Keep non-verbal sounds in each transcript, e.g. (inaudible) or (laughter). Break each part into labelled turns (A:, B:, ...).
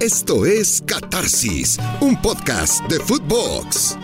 A: Esto es Catarsis, un podcast de Footbox.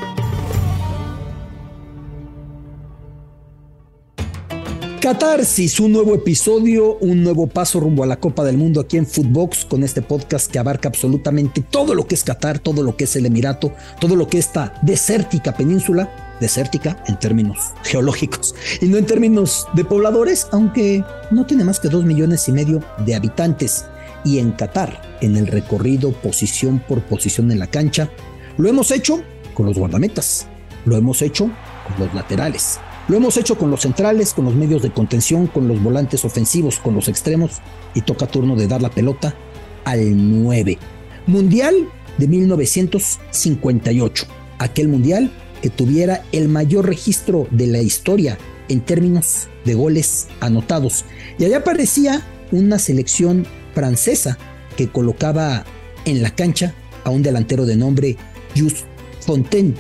B: Catarsis, un nuevo episodio, un nuevo paso rumbo a la Copa del Mundo aquí en Footbox con este podcast que abarca absolutamente todo lo que es Qatar, todo lo que es el Emirato, todo lo que es esta desértica península, desértica en términos geológicos y no en términos de pobladores, aunque no tiene más que dos millones y medio de habitantes. Y en Qatar, en el recorrido posición por posición en la cancha, lo hemos hecho con los guardametas, lo hemos hecho con los laterales, lo hemos hecho con los centrales, con los medios de contención, con los volantes ofensivos, con los extremos y toca turno de dar la pelota al 9. Mundial de 1958, aquel mundial que tuviera el mayor registro de la historia en términos de goles anotados. Y allá aparecía una selección francesa que colocaba en la cancha a un delantero de nombre Just Fontaine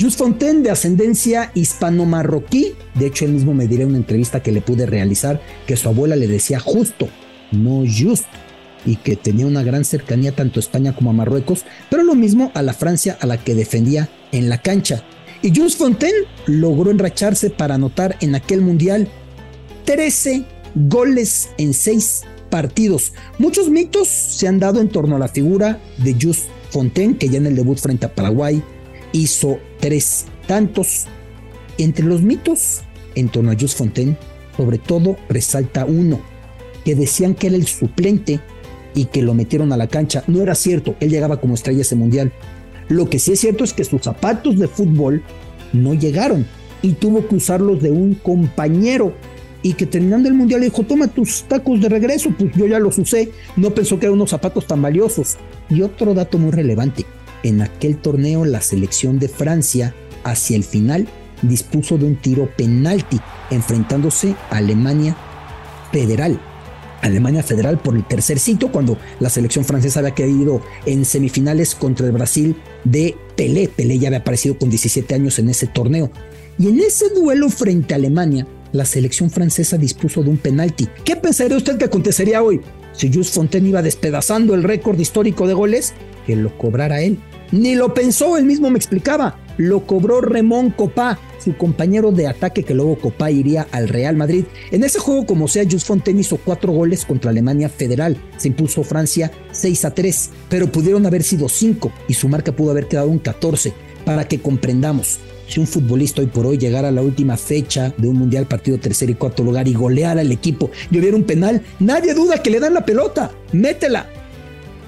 B: Just Fontaine, de ascendencia hispano-marroquí, de hecho él mismo me diré en una entrevista que le pude realizar que su abuela le decía justo, no just, y que tenía una gran cercanía tanto a España como a Marruecos, pero lo mismo a la Francia a la que defendía en la cancha. Y Just Fontaine logró enracharse para anotar en aquel mundial 13 goles en 6 Muchos mitos se han dado en torno a la figura de Just Fontaine, que ya en el debut frente a Paraguay hizo tres tantos. Entre los mitos en torno a Just Fontaine, sobre todo resalta uno, que decían que era el suplente y que lo metieron a la cancha. No era cierto, él llegaba como estrella ese mundial. Lo que sí es cierto es que sus zapatos de fútbol no llegaron y tuvo que usarlos de un compañero y que terminando el mundial dijo, toma tus tacos de regreso, pues yo ya los usé, no pensó que eran unos zapatos tan valiosos. Y otro dato muy relevante, en aquel torneo la selección de Francia hacia el final dispuso de un tiro penalti enfrentándose a Alemania Federal. Alemania Federal por el tercer sitio cuando la selección francesa había caído en semifinales contra el Brasil de Pelé. Pelé ya había aparecido con 17 años en ese torneo. Y en ese duelo frente a Alemania, la selección francesa dispuso de un penalti. ¿Qué pensaría usted que acontecería hoy? Si Just Fontaine iba despedazando el récord histórico de goles, que lo cobrara él. Ni lo pensó, él mismo me explicaba. Lo cobró Remón Copá, su compañero de ataque que luego Copá iría al Real Madrid. En ese juego, como sea, Just Fontaine hizo cuatro goles contra Alemania Federal. Se impuso Francia 6 a 3, pero pudieron haber sido cinco y su marca pudo haber quedado en 14. Para que comprendamos, si un futbolista hoy por hoy llegara a la última fecha de un mundial partido tercer y cuarto lugar y goleara al equipo y hubiera un penal, nadie duda que le dan la pelota. Métela,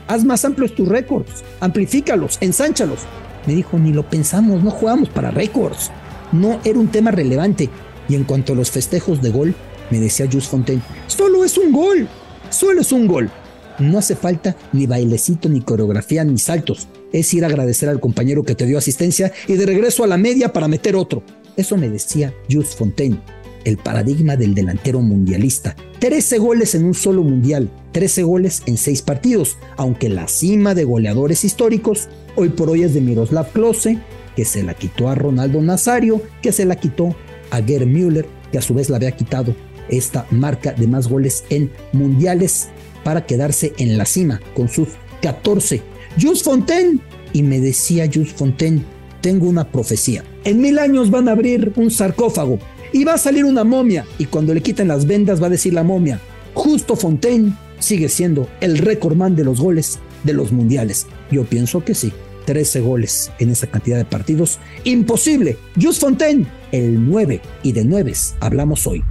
B: haz más amplios tus récords, amplifícalos, ensánchalos. Me dijo, ni lo pensamos, no jugamos para récords. No era un tema relevante. Y en cuanto a los festejos de gol, me decía Just Fontaine, solo es un gol, solo es un gol. No hace falta ni bailecito, ni coreografía, ni saltos. Es ir a agradecer al compañero que te dio asistencia y de regreso a la media para meter otro. Eso me decía Just Fontaine el paradigma del delantero mundialista. 13 goles en un solo mundial, 13 goles en 6 partidos, aunque la cima de goleadores históricos hoy por hoy es de Miroslav Klose, que se la quitó a Ronaldo Nazario, que se la quitó a Gerd Müller, que a su vez la había quitado esta marca de más goles en mundiales para quedarse en la cima con sus 14. Jules Fontaine, y me decía Jules Fontaine, tengo una profecía. En mil años van a abrir un sarcófago y va a salir una momia y cuando le quiten las vendas va a decir la momia, justo Fontaine sigue siendo el man de los goles de los mundiales. Yo pienso que sí. 13 goles en esa cantidad de partidos. Imposible. Just Fontaine, el 9 y de 9 hablamos hoy.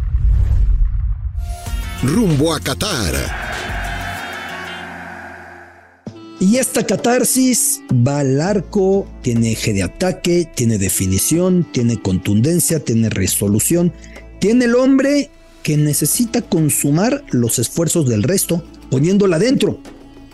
A: Rumbo a Qatar.
B: Y esta catarsis va al arco, tiene eje de ataque, tiene definición, tiene contundencia, tiene resolución, tiene el hombre que necesita consumar los esfuerzos del resto poniéndola dentro,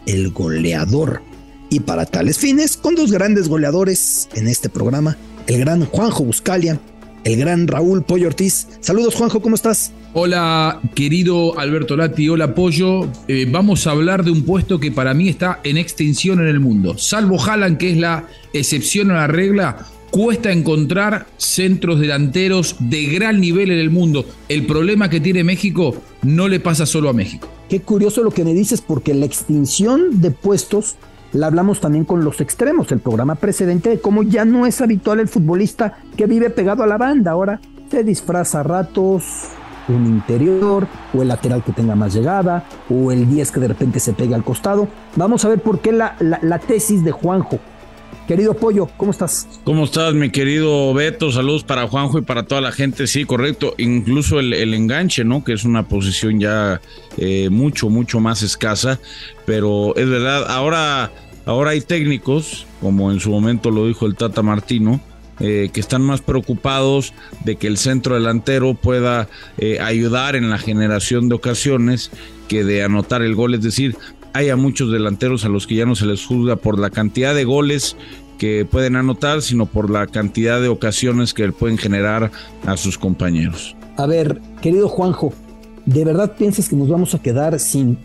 B: el goleador. Y para tales fines, con dos grandes goleadores en este programa, el gran Juanjo Buscalia, el gran Raúl Pollo Ortiz. Saludos Juanjo, ¿cómo estás?
C: Hola, querido Alberto Lati, hola Pollo. Eh, vamos a hablar de un puesto que para mí está en extinción en el mundo. Salvo Haaland, que es la excepción a la regla, cuesta encontrar centros delanteros de gran nivel en el mundo. El problema que tiene México no le pasa solo a México.
B: Qué curioso lo que me dices, porque la extinción de puestos la hablamos también con los extremos, el programa precedente, de cómo ya no es habitual el futbolista que vive pegado a la banda. Ahora se disfraza a ratos un interior, o el lateral que tenga más llegada, o el 10 que de repente se pega al costado. Vamos a ver por qué la, la tesis de Juanjo Querido Pollo, ¿cómo estás?
D: ¿Cómo estás, mi querido Beto? Saludos para Juanjo y para toda la gente. Sí, correcto. Incluso el, enganche, ¿no? Que es una posición ya eh, mucho, mucho más escasa. Pero es verdad, ahora, ahora hay técnicos, como en su momento lo dijo el Tata Martino, eh, que están más preocupados de que el centro delantero pueda eh, ayudar en la generación de ocasiones que de anotar el gol. Es decir, hay a muchos delanteros a los que ya no se les juzga por la cantidad de goles que pueden anotar, sino por la cantidad de ocasiones que pueden generar a sus compañeros.
B: A ver, querido Juanjo, ¿de verdad piensas que nos vamos a quedar sin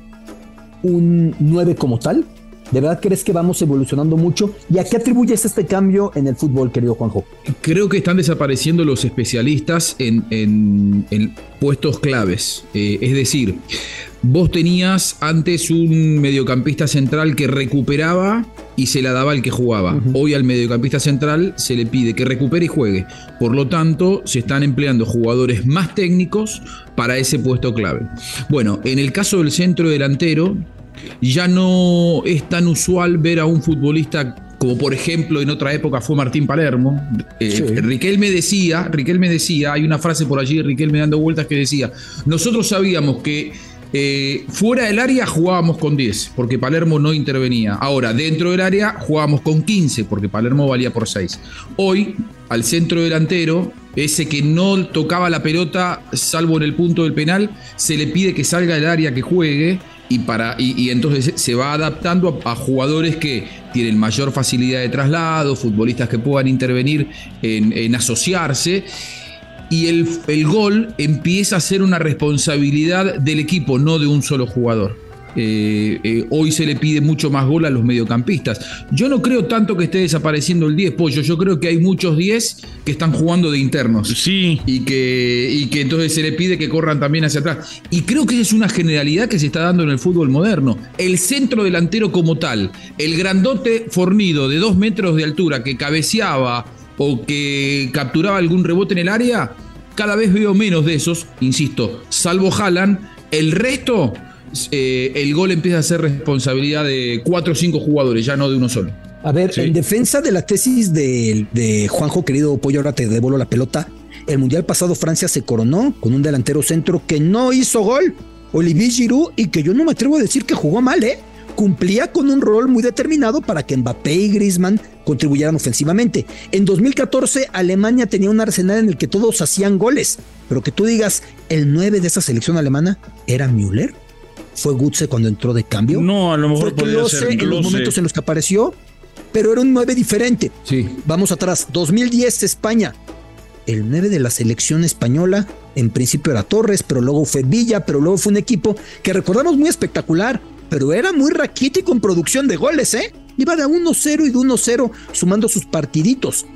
B: un 9 como tal? ¿De verdad crees que vamos evolucionando mucho? ¿Y a qué atribuyes este cambio en el fútbol, querido Juanjo?
C: Creo que están desapareciendo los especialistas en, puestos claves. Eh, es decir, vos tenías antes un mediocampista central que recuperaba y se la daba al que jugaba. Hoy al mediocampista central se le pide que recupere y juegue. Por lo tanto, se están empleando jugadores más técnicos para ese puesto clave. Bueno, en el caso del centro delantero, ya no es tan usual ver a un futbolista como por ejemplo en otra época fue Martín Palermo. Eh, Riquelme decía, Riquelme decía, hay una frase por allí, Riquelme dando vueltas que decía, nosotros sabíamos que eh, fuera del área jugábamos con 10, porque Palermo no intervenía. Ahora, dentro del área jugábamos con 15, porque Palermo valía por 6. Hoy, al centro delantero, ese que no tocaba la pelota, salvo en el punto del penal, se le pide que salga del área, que juegue. Y, para, y, entonces se va adaptando a, jugadores que tienen mayor facilidad de traslado, futbolistas que puedan intervenir en, en asociarse y el, el, gol empieza a ser una responsabilidad del equipo, no de un solo jugador. Eh, eh, hoy se le pide mucho más gol a los mediocampistas. Yo no creo tanto que esté desapareciendo el 10, Pollo. Yo creo que hay muchos 10 que están jugando de internos.
D: Sí.
C: Y que, y que entonces se le pide que corran también hacia atrás. Y creo que es una generalidad que se está dando en el fútbol moderno. El centro delantero como tal, el grandote fornido de dos metros de altura que cabeceaba o que capturaba algún rebote en el área, cada vez veo menos de esos, insisto, salvo Haaland, el resto, eh, el gol empieza a ser responsabilidad de cuatro o cinco jugadores, ya no de uno solo.
B: A ver, en defensa de la tesis de, de Juanjo, querido Pollo, ahora te devuelvo la pelota. El mundial pasado Francia se coronó con un delantero centro que no hizo gol, Olivier Giroud, y que yo no me atrevo a decir que jugó mal, ¿eh? cumplía con un rol muy determinado para que Mbappé y Griezmann contribuyeran ofensivamente. En 2014 Alemania tenía un arsenal en el que todos hacían goles, pero que tú digas, el 9 de esa selección alemana era Müller. ¿Fue Gutze cuando entró de cambio?
D: No, a lo mejor
B: podía ser en los momentos en los que apareció, pero era un 9 diferente.
C: Sí.
B: Vamos atrás, 2010 España. El 9 de la selección española, en principio era Torres, pero luego fue Villa, pero luego fue un equipo que recordamos muy espectacular pero era muy raquítico en producción de goles, ¿eh? Iba de 1-0 y de 1-0 sumando sus partiditos.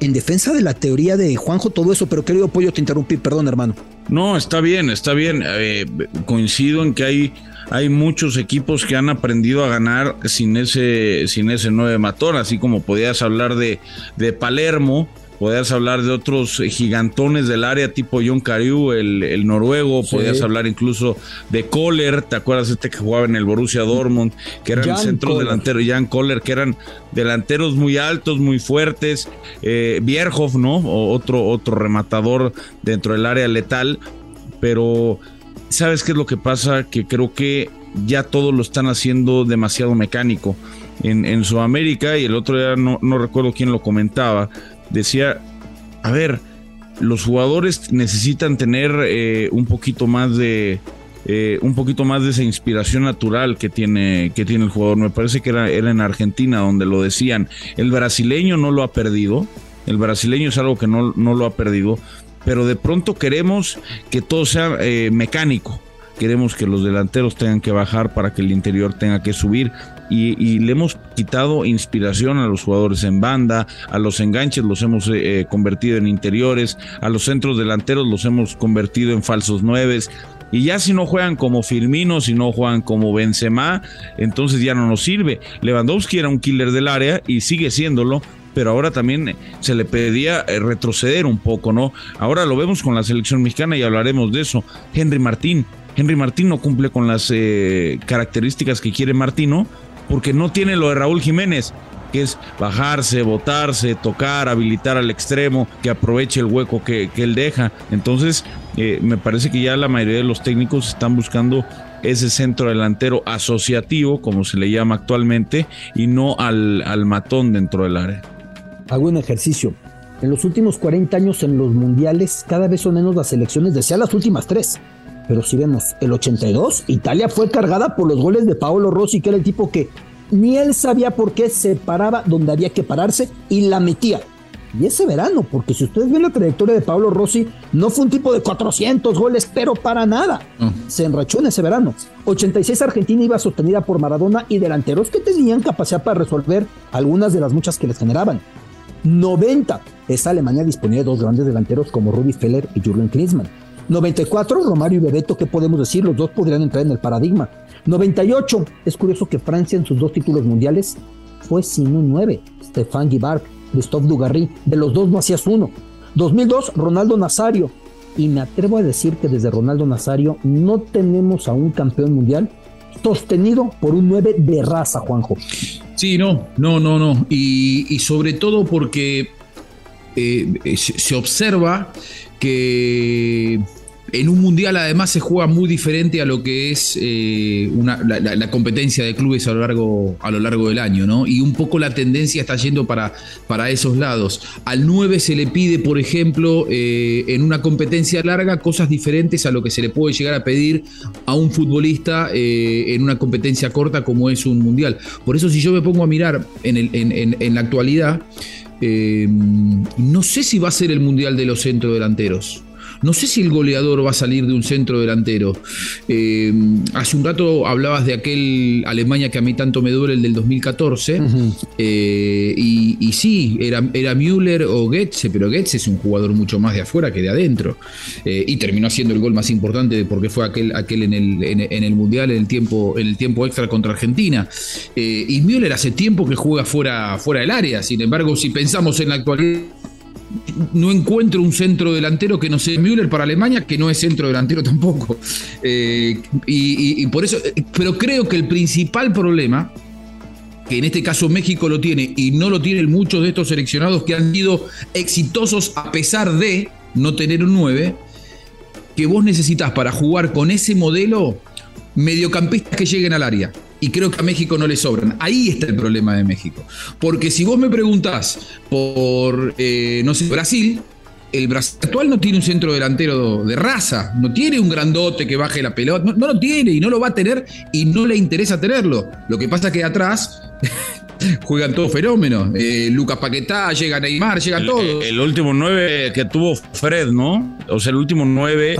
B: En defensa de la teoría de Juanjo, todo eso, pero querido Pollo, te interrumpí, perdón, hermano.
D: No, está bien, está bien. Eh, coincido en que hay, hay muchos equipos que han aprendido a ganar sin ese, sin ese 9 matón, así como podías hablar de, de Palermo, Podías hablar de otros gigantones del área, tipo John Carew, el, noruego. Podías hablar incluso de Kohler. ¿Te acuerdas este que jugaba en el Borussia Dortmund? Que eran el centro delantero. Jan Kohler, que eran delanteros muy altos, muy fuertes. Eh, Bierhoff, ¿no? otro, otro rematador dentro del área letal. Pero, ¿sabes qué es lo que pasa? Que creo que ya todos lo están haciendo demasiado mecánico. En, en Sudamérica, y el otro día no, no recuerdo quién lo comentaba, decía, a ver, los jugadores necesitan tener eh, un poquito más de eh, un poquito más de esa inspiración natural que tiene, que tiene el jugador. Me parece que era, en Argentina donde lo decían. El brasileño no lo ha perdido. El brasileño es algo que no, no lo ha perdido. Pero de pronto queremos que todo sea eh, mecánico. Queremos que los delanteros tengan que bajar para que el interior tenga que subir y, le hemos quitado inspiración a los jugadores en banda, a los enganches los hemos eh, convertido en interiores, a los centros delanteros los hemos convertido en falsos nueves Y ya si no juegan como Firmino, si no juegan como Benzema, entonces ya no nos sirve. Lewandowski era un killer del área y sigue siéndolo, pero ahora también se le pedía eh, retroceder un poco, ¿no? Ahora lo vemos con la selección mexicana y hablaremos de eso. Henry Martín. Henry Martín no cumple con las eh, características que quiere Martino porque no tiene lo de Raúl Jiménez que es bajarse, botarse, tocar, habilitar al extremo, que aproveche el hueco que, él deja. Entonces, eh, me parece que ya la mayoría de los técnicos están buscando ese centro delantero asociativo, como se le llama actualmente, y no al, al matón dentro del área.
B: Hago un ejercicio. En los últimos 40 años en los mundiales, cada vez son menos las selecciones, decía las últimas tres. Pero si vemos, el 82, Italia fue cargada por los goles de Paolo Rossi, que era el tipo que ni él sabía por qué se paraba donde había que pararse y la metía. Y ese verano, porque si ustedes ven la trayectoria de Pablo Rossi, no fue un tipo de 400 goles, pero para nada. Se enrachó en ese verano. 86 Argentina iba sostenida por Maradona y delanteros que tenían capacidad para resolver algunas de las muchas que les generaban. 90. Esa Alemania disponía de dos grandes delanteros como Rudi Feller y Jürgen Klinsmann. 94, Romario y Bebeto, ¿qué podemos decir? Los dos podrían entrar en el paradigma. 98. Es curioso que Francia en sus dos títulos mundiales fue sin un 9. Stefan Guibard, Christophe Dugarry. De los dos no hacías uno. 2002, Ronaldo Nazario. Y me atrevo a decir que desde Ronaldo Nazario no tenemos a un campeón mundial sostenido por un 9 de raza, Juanjo.
C: Sí, no, no, no, no. Y, sobre todo porque eh, se observa que en un mundial además se juega muy diferente a lo que es eh, la, competencia de clubes a lo, largo, a lo largo del año, ¿no? Y un poco la tendencia está yendo para, para esos lados. Al 9 se le pide, por ejemplo, eh, en una competencia larga, cosas diferentes a lo que se le puede llegar a pedir a un futbolista eh, en una competencia corta como es un mundial. Por eso si yo me pongo a mirar en, en la actualidad, no sé si va a ser el mundial de los centrodelanteros. No sé si el goleador va a salir de un centro delantero. Eh, hace un rato hablabas de aquel Alemania que a mí tanto me duele, el del 2014. Eh, y, sí, era, era Müller o Goetze, pero Goetze es un jugador mucho más de afuera que de adentro. Eh, y terminó haciendo el gol más importante porque fue aquel, aquel en, el, en, el Mundial, en el, tiempo, en el tiempo extra contra Argentina. y Müller hace tiempo que juega fuera, fuera del área. Sin embargo, si pensamos en la actualidad no encuentro un centro delantero que no sea Müller para Alemania, que no es centro delantero tampoco. Eh, y, por eso, pero creo que el principal problema, que en este caso México lo tiene y no lo tienen muchos de estos seleccionados que han sido exitosos a pesar de no tener un 9, que vos necesitas para jugar con ese modelo mediocampistas que lleguen al área y creo que a México no le sobran. Ahí está el problema de México. Porque si vos me preguntás por, eh, no sé, Brasil, el Brasil actual no tiene un centro delantero de raza, no tiene un grandote que baje la pelota, no, no, lo tiene y no lo va a tener y no le interesa tenerlo. Lo que pasa es que atrás (laughs) juegan todos fenómenos. Eh, Lucas Paquetá, llega Neymar, llega todo.
D: El último nueve que tuvo Fred, ¿no? O sea, el último nueve.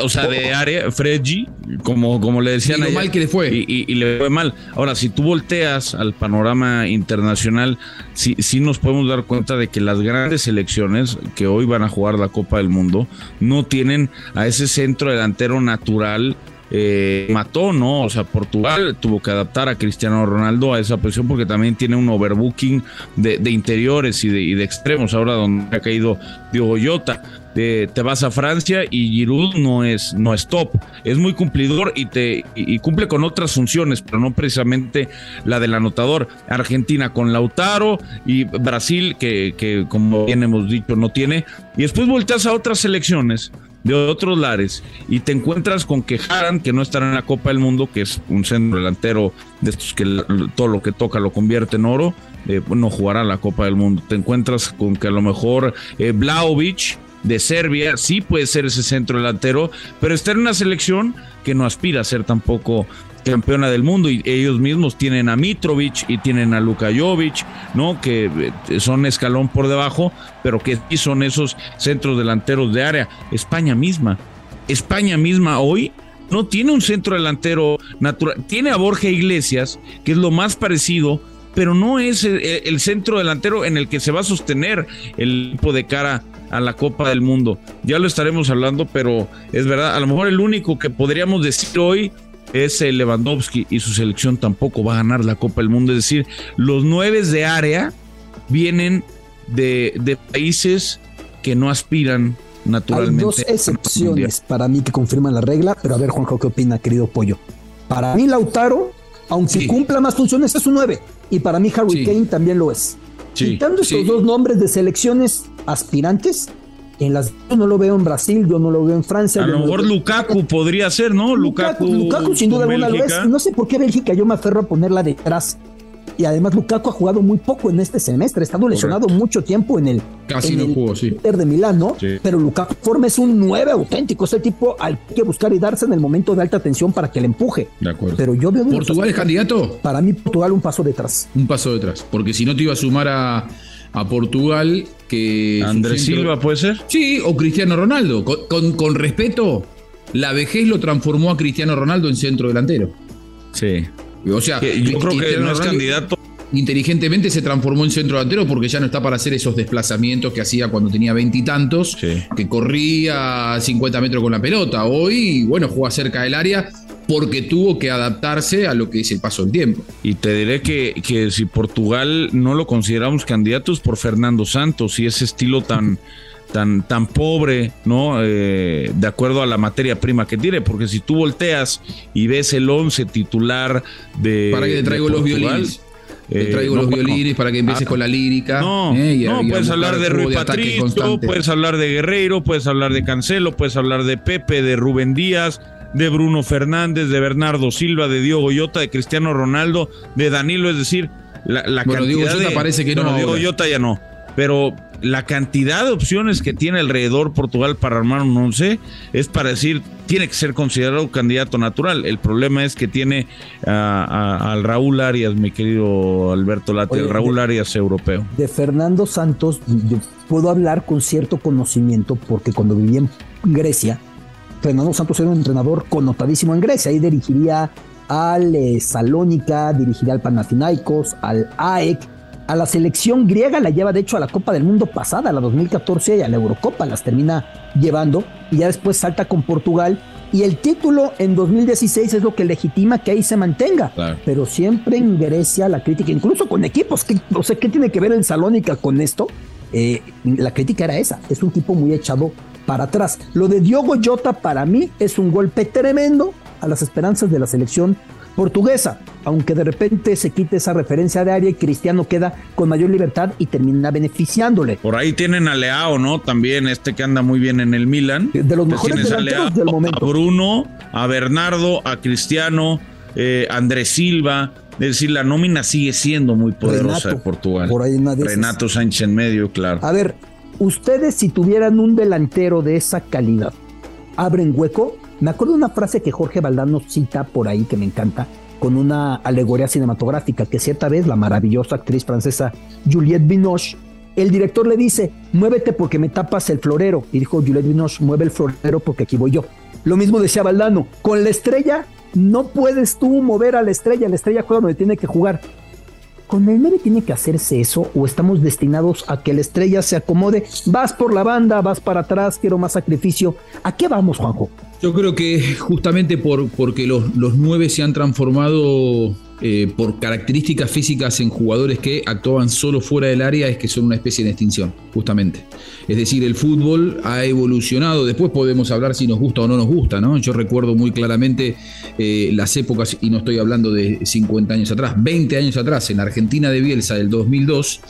D: o sea, de área, Fredji, como, como le decían.
C: Y lo mal que le fue.
D: Y, le fue mal. Ahora, si tú volteas al panorama internacional, sí, sí nos podemos dar cuenta de que las grandes selecciones que hoy van a jugar la Copa del Mundo no tienen a ese centro delantero natural eh, mató, ¿no? O sea, Portugal tuvo que adaptar a Cristiano Ronaldo a esa posición porque también tiene un overbooking de, interiores y de, extremos, ahora donde ha caído Diogo Jota. te vas a Francia y Giroud no es, no es top, es muy cumplidor y, te, y cumple con otras funciones, pero no precisamente la del anotador. Argentina con Lautaro y Brasil, que, que como bien hemos dicho, no tiene. Y después volteas a otras selecciones de otros lares y te encuentras con que Haran, que no estará en la Copa del Mundo, que es un centro delantero de estos que todo lo que toca lo convierte en oro, eh, no jugará la Copa del Mundo. Te encuentras con que a lo mejor eh, de Serbia sí puede ser ese centro delantero, pero está en una selección que no aspira a ser tampoco campeona del mundo y ellos mismos tienen a Mitrovic y tienen a Luka Jovic, ¿no? Que eh, son escalón por debajo, pero que sí son esos centros delanteros de área. España misma, España misma hoy no tiene un centro delantero natural, tiene a Borja Iglesias, que es lo más parecido, pero no es el, centro delantero en el que se va a sostener el equipo de cara a la Copa del Mundo. Ya lo estaremos hablando, pero es verdad, a lo mejor el único que podríamos decir hoy es Lewandowski y su selección tampoco va a ganar la Copa del Mundo. Es decir, los nueve de área vienen de, de países que no aspiran naturalmente.
B: Hay dos excepciones para mí que confirman la regla, pero a ver, Juanjo, ¿qué opina, querido Pollo? Para mí, Lautaro, aunque cumpla más funciones, es un 9. Y para mí, Harry Kane también lo es. Quitando estos dos nombres de selecciones aspirantes, en las no lo veo en Brasil, yo no lo veo en Francia.
D: A lo mejor Lukaku podría ser, ¿no?
B: Lukaku, Lukaku, sin duda alguna lo es. No sé por qué Bélgica yo me aferro a ponerla detrás y además Lukaku ha jugado muy poco en este semestre, ha estado lesionado mucho tiempo en el
C: Casi no jugó, sí.
B: Inter de Milán, ¿no? Pero Lukaku forma es un nueve auténtico, es el tipo al que buscar y darse en el momento de alta tensión para que le empuje.
C: De acuerdo.
B: Pero yo veo
C: ¿Portugal es candidato?
B: Para mí Portugal un paso detrás.
C: Un paso detrás, porque si no te iba a sumar a, a Portugal que...
D: Andrés Silva puede ser.
C: Sí, o Cristiano Ronaldo. Con, con respeto, la vejez lo transformó a Cristiano Ronaldo en centro delantero.
D: Sí.
C: O sea,
D: yo creo que no es candidato
C: inteligentemente se transformó en centro delantero porque ya no está para hacer esos desplazamientos que hacía cuando tenía veintitantos, que corría 50 metros con la pelota. Hoy, bueno, juega cerca del área porque tuvo que adaptarse a lo que es el paso del tiempo.
D: Y te diré que, que si Portugal no lo consideramos candidato es por Fernando Santos y ese estilo tan... (laughs) Tan, tan, pobre, ¿no? Eh, de acuerdo a la materia prima que tiene, porque si tú volteas y ves el 11 titular de.
C: Para que te traigo los violines. Te traigo los violines para que empieces ah, con la lírica.
D: No,
C: eh,
D: no puedes hablar de Rui Patricio, puedes hablar de Guerreiro, puedes hablar de Cancelo, puedes hablar de Pepe, de Rubén Díaz, de Bruno Fernández, de Bernardo Silva, de Diego Yota, de Cristiano Ronaldo, de Danilo, es decir, la, la
C: bueno,
D: Diego
C: Yota parece que no.
D: Diego Yota ya no. Pero la cantidad de opciones que tiene alrededor Portugal para armar un once es para decir, tiene que ser considerado candidato natural. El problema es que tiene al Raúl Arias, mi querido Alberto Lati, el Raúl Arias europeo.
B: De Fernando Santos, yo puedo hablar con cierto conocimiento porque cuando viví en Grecia, Fernando Santos era un entrenador connotadísimo en Grecia. Ahí dirigiría al eh, Salónica, dirigiría al Panathinaikos, al AEK a la selección griega la lleva de hecho a la Copa del Mundo pasada, la 2014 y a la Eurocopa las termina llevando y ya después salta con Portugal y el título en 2016 es lo que legitima que ahí se mantenga. Pero siempre en Grecia la crítica, incluso con equipos, que, no sé ¿qué tiene que ver el Salónica con esto? Eh, la crítica era esa, es un tipo muy echado para atrás. Lo de Diogo Jota para mí es un golpe tremendo a las esperanzas de la selección portuguesa, aunque de repente se quite esa referencia de área y Cristiano queda con mayor libertad y termina beneficiándole.
D: Por ahí tienen a Leao, ¿no? También este que anda muy bien en el Milan.
B: De los mejores delanteros del momento.
D: A Bruno, a Bernardo, a Cristiano, eh, Andrés Silva. Es decir, la nómina sigue siendo muy poderosa de Portugal.
B: Por ahí
D: Renato Sánchez en medio, claro.
B: A ver, ustedes si tuvieran un delantero de esa calidad, ¿abren hueco? Me acuerdo de una frase que Jorge Valdano cita por ahí que me encanta, con una alegoría cinematográfica, que cierta vez la maravillosa actriz francesa Juliette Binoche, el director le dice, muévete porque me tapas el florero. Y dijo Juliette Binoche, mueve el florero porque aquí voy yo. Lo mismo decía Valdano, con la estrella no puedes tú mover a la estrella, la estrella juega donde tiene que jugar. ¿Con el 9 tiene que hacerse eso o estamos destinados a que la estrella se acomode? Vas por la banda, vas para atrás, quiero más sacrificio. ¿A qué vamos, Juanjo?
C: Yo creo que justamente por, porque los, los nueve se han transformado eh, por características físicas en jugadores que actuaban solo fuera del área es que son una especie de extinción, justamente. Es decir, el fútbol ha evolucionado, después podemos hablar si nos gusta o no nos gusta, ¿no? Yo recuerdo muy claramente eh, las épocas, y no estoy hablando de 50 años atrás, 20 años atrás, en Argentina de Bielsa del 2002,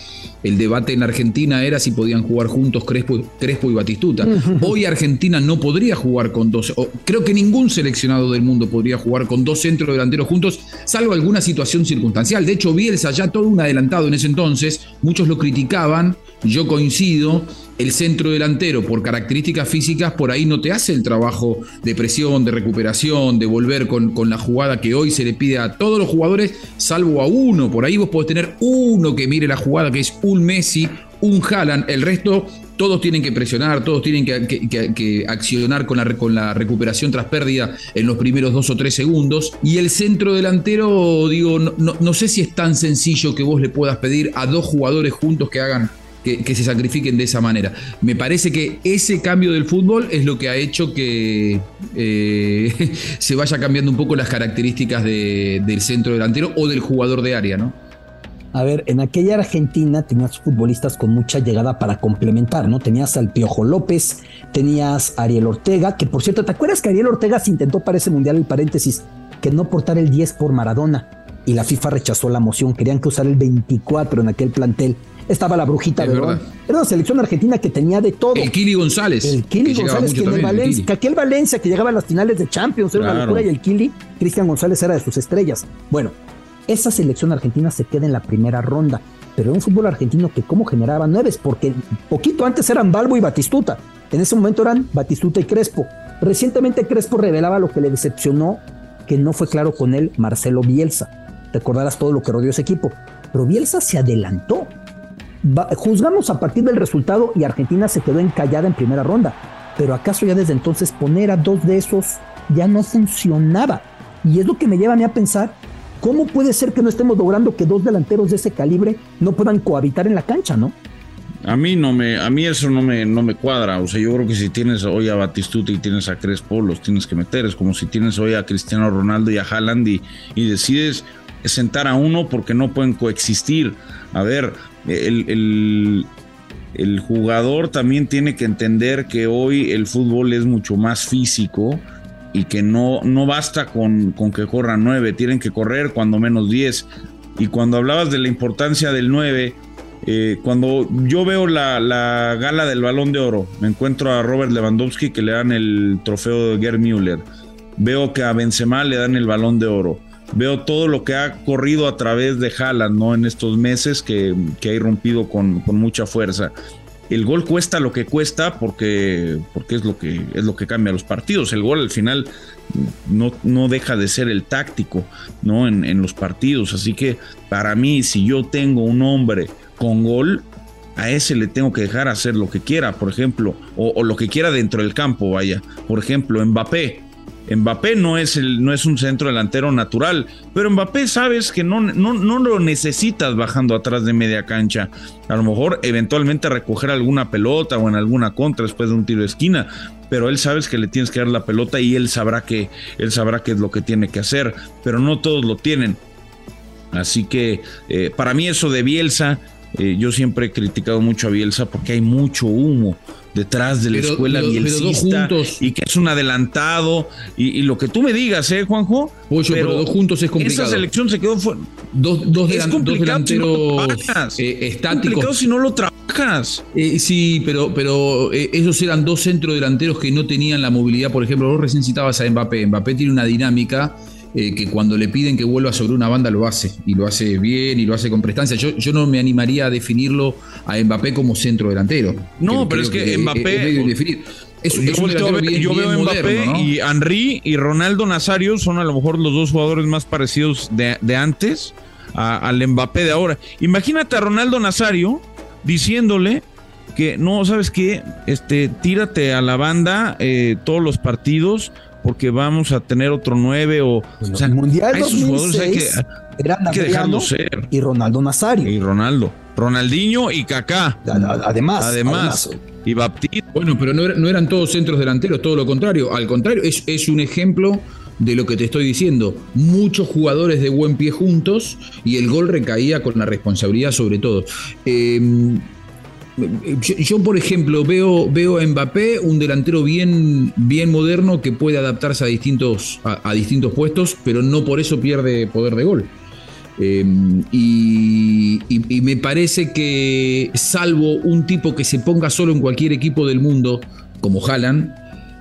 C: el debate en Argentina era si podían jugar juntos Crespo, Crespo y Batistuta. (laughs) Hoy Argentina no podría jugar con dos, creo que ningún seleccionado del mundo podría jugar con dos centros delanteros juntos, salvo alguna situación circunstancial. De hecho, Bielsa ya todo un adelantado en ese entonces, muchos lo criticaban, yo coincido, el centro delantero por características físicas por ahí no te hace el trabajo de presión, de recuperación, de volver con, con, la jugada que hoy se le pide a todos los jugadores, salvo a uno. Por ahí vos podés tener uno que mire la jugada, que es un Messi, un Haaland, el resto todos tienen que presionar, todos tienen que, accionar con la, recuperación tras pérdida en los primeros dos o tres segundos. Y el centro delantero, digo, no, no, sé si es tan sencillo que vos le puedas pedir a dos jugadores juntos que hagan que, se sacrifiquen de esa manera. Me parece que ese cambio del fútbol es lo que ha hecho que eh, (laughs) se vaya cambiando un poco las características del centro delantero o del jugador de área, ¿no?
B: A ver, en aquella Argentina tenías futbolistas con mucha llegada para complementar, ¿no? Tenías al Piojo López, tenías a Ariel Ortega, que por cierto, ¿te acuerdas que Ariel Ortega se intentó para ese mundial, el paréntesis, que no portar el 10 por Maradona? Y la FIFA rechazó la moción, querían que usara el 24 en aquel plantel. Estaba la brujita de Era una selección argentina que tenía de todo.
C: El Kili González.
B: El Kili González, que el Valencia, que aquel Valencia que llegaba a las finales de Champions, era una locura, y el Kili, Cristian González era de sus estrellas. Bueno, esa selección argentina se queda en la primera ronda, pero era un fútbol argentino que como generaba nueves, porque poquito antes eran Balbo y Batistuta. En ese momento eran Batistuta y Crespo. Recientemente Crespo revelaba lo que le decepcionó, que no fue claro con él Marcelo Bielsa. Recordarás todo lo que rodeó ese equipo. Pero Bielsa se adelantó. juzgamos a partir del resultado y Argentina se quedó encallada en primera ronda. Pero acaso ya desde entonces poner a dos de esos ya no funcionaba. Y es lo que me lleva a mí a pensar ¿Cómo puede ser que no estemos logrando que dos delanteros de ese calibre no puedan cohabitar en la cancha, no?
D: A mí no me, a mí eso no me, no me cuadra. O sea, yo creo que si tienes hoy a Batistuta y tienes a Crespo, los tienes que meter. Es como si tienes hoy a Cristiano Ronaldo y a Haaland y, decides sentar a uno porque no pueden coexistir. A ver, el, el jugador también tiene que entender que hoy el fútbol es mucho más físico y que no, no basta con, con que corran nueve, tienen que correr cuando menos diez. Y cuando hablabas de la importancia del nueve, eh, cuando yo veo la, la, gala del balón de oro, me encuentro a Robert Lewandowski que le dan el trofeo de Gerd Müller, veo que a Benzema le dan el balón de oro, veo todo lo que ha corrido a través de Haaland ¿no? en estos meses que, que ha irrumpido con, con mucha fuerza el gol cuesta lo que cuesta porque, porque es, lo que, es lo que cambia los partidos. El gol al final no, no deja de ser el táctico ¿no? En, en, los partidos. Así que para mí, si yo tengo un hombre con gol, a ese le tengo que dejar hacer lo que quiera, por ejemplo, o, o lo que quiera dentro del campo, vaya. Por ejemplo, Mbappé Mbappé no es, el, no es un centro delantero natural, pero Mbappé sabes que no, no, no, lo necesitas bajando atrás de media cancha. A lo mejor eventualmente recoger alguna pelota o en alguna contra después de un tiro de esquina, pero él sabes que le tienes que dar la pelota y él sabrá que él sabrá qué es lo que tiene que hacer, pero no todos lo tienen. Así que eh, para mí eso de Bielsa, eh, yo siempre he criticado mucho a Bielsa porque hay mucho humo detrás de la escuela bielcista y que es un adelantado y, lo que tú me digas, ¿eh, Juanjo?
C: pero, dos juntos es complicado.
D: Esa selección se quedó
C: dos, dos, delanteros
D: eh, estáticos. si no lo trabajas.
C: Eh, sí, pero, pero eh, esos eran dos centrodelanteros que no tenían la movilidad. Por ejemplo, vos recién citabas a Mbappé. Mbappé tiene una dinámica eh, que cuando le piden que vuelva sobre una banda lo hace, y lo hace bien, y lo hace con prestancia. Yo, yo no me animaría a definirlo a Mbappé como centro delantero.
D: No, pero es que, Mbappé... Es, yo, veo Mbappé y Henry y Ronaldo Nazario son a lo mejor los dos jugadores más parecidos de, antes al Mbappé de ahora. Imagínate a Ronaldo Nazario diciéndole que no, ¿sabes qué? Este, tírate a la banda eh, todos los partidos porque vamos a tener otro 9 o,
B: o sea, el Mundial 2006 hay que, hay que dejarlo ser. Y Ronaldo Nazario.
D: Y Ronaldo. Ronaldinho y Kaká.
B: Además.
D: Además. Y Baptista.
C: Bueno, pero no, eran todos centros delanteros, todo lo contrario. Al contrario, es, es un ejemplo de lo que te estoy diciendo. Muchos jugadores de buen pie juntos y el gol recaía con la responsabilidad sobre todo. Eh, yo, por ejemplo, veo, veo a Mbappé un delantero bien, bien moderno que puede adaptarse a distintos, a, distintos puestos, pero no por eso pierde poder de gol. Em, y, me parece que, salvo un tipo que se ponga solo en cualquier equipo del mundo, como Haaland,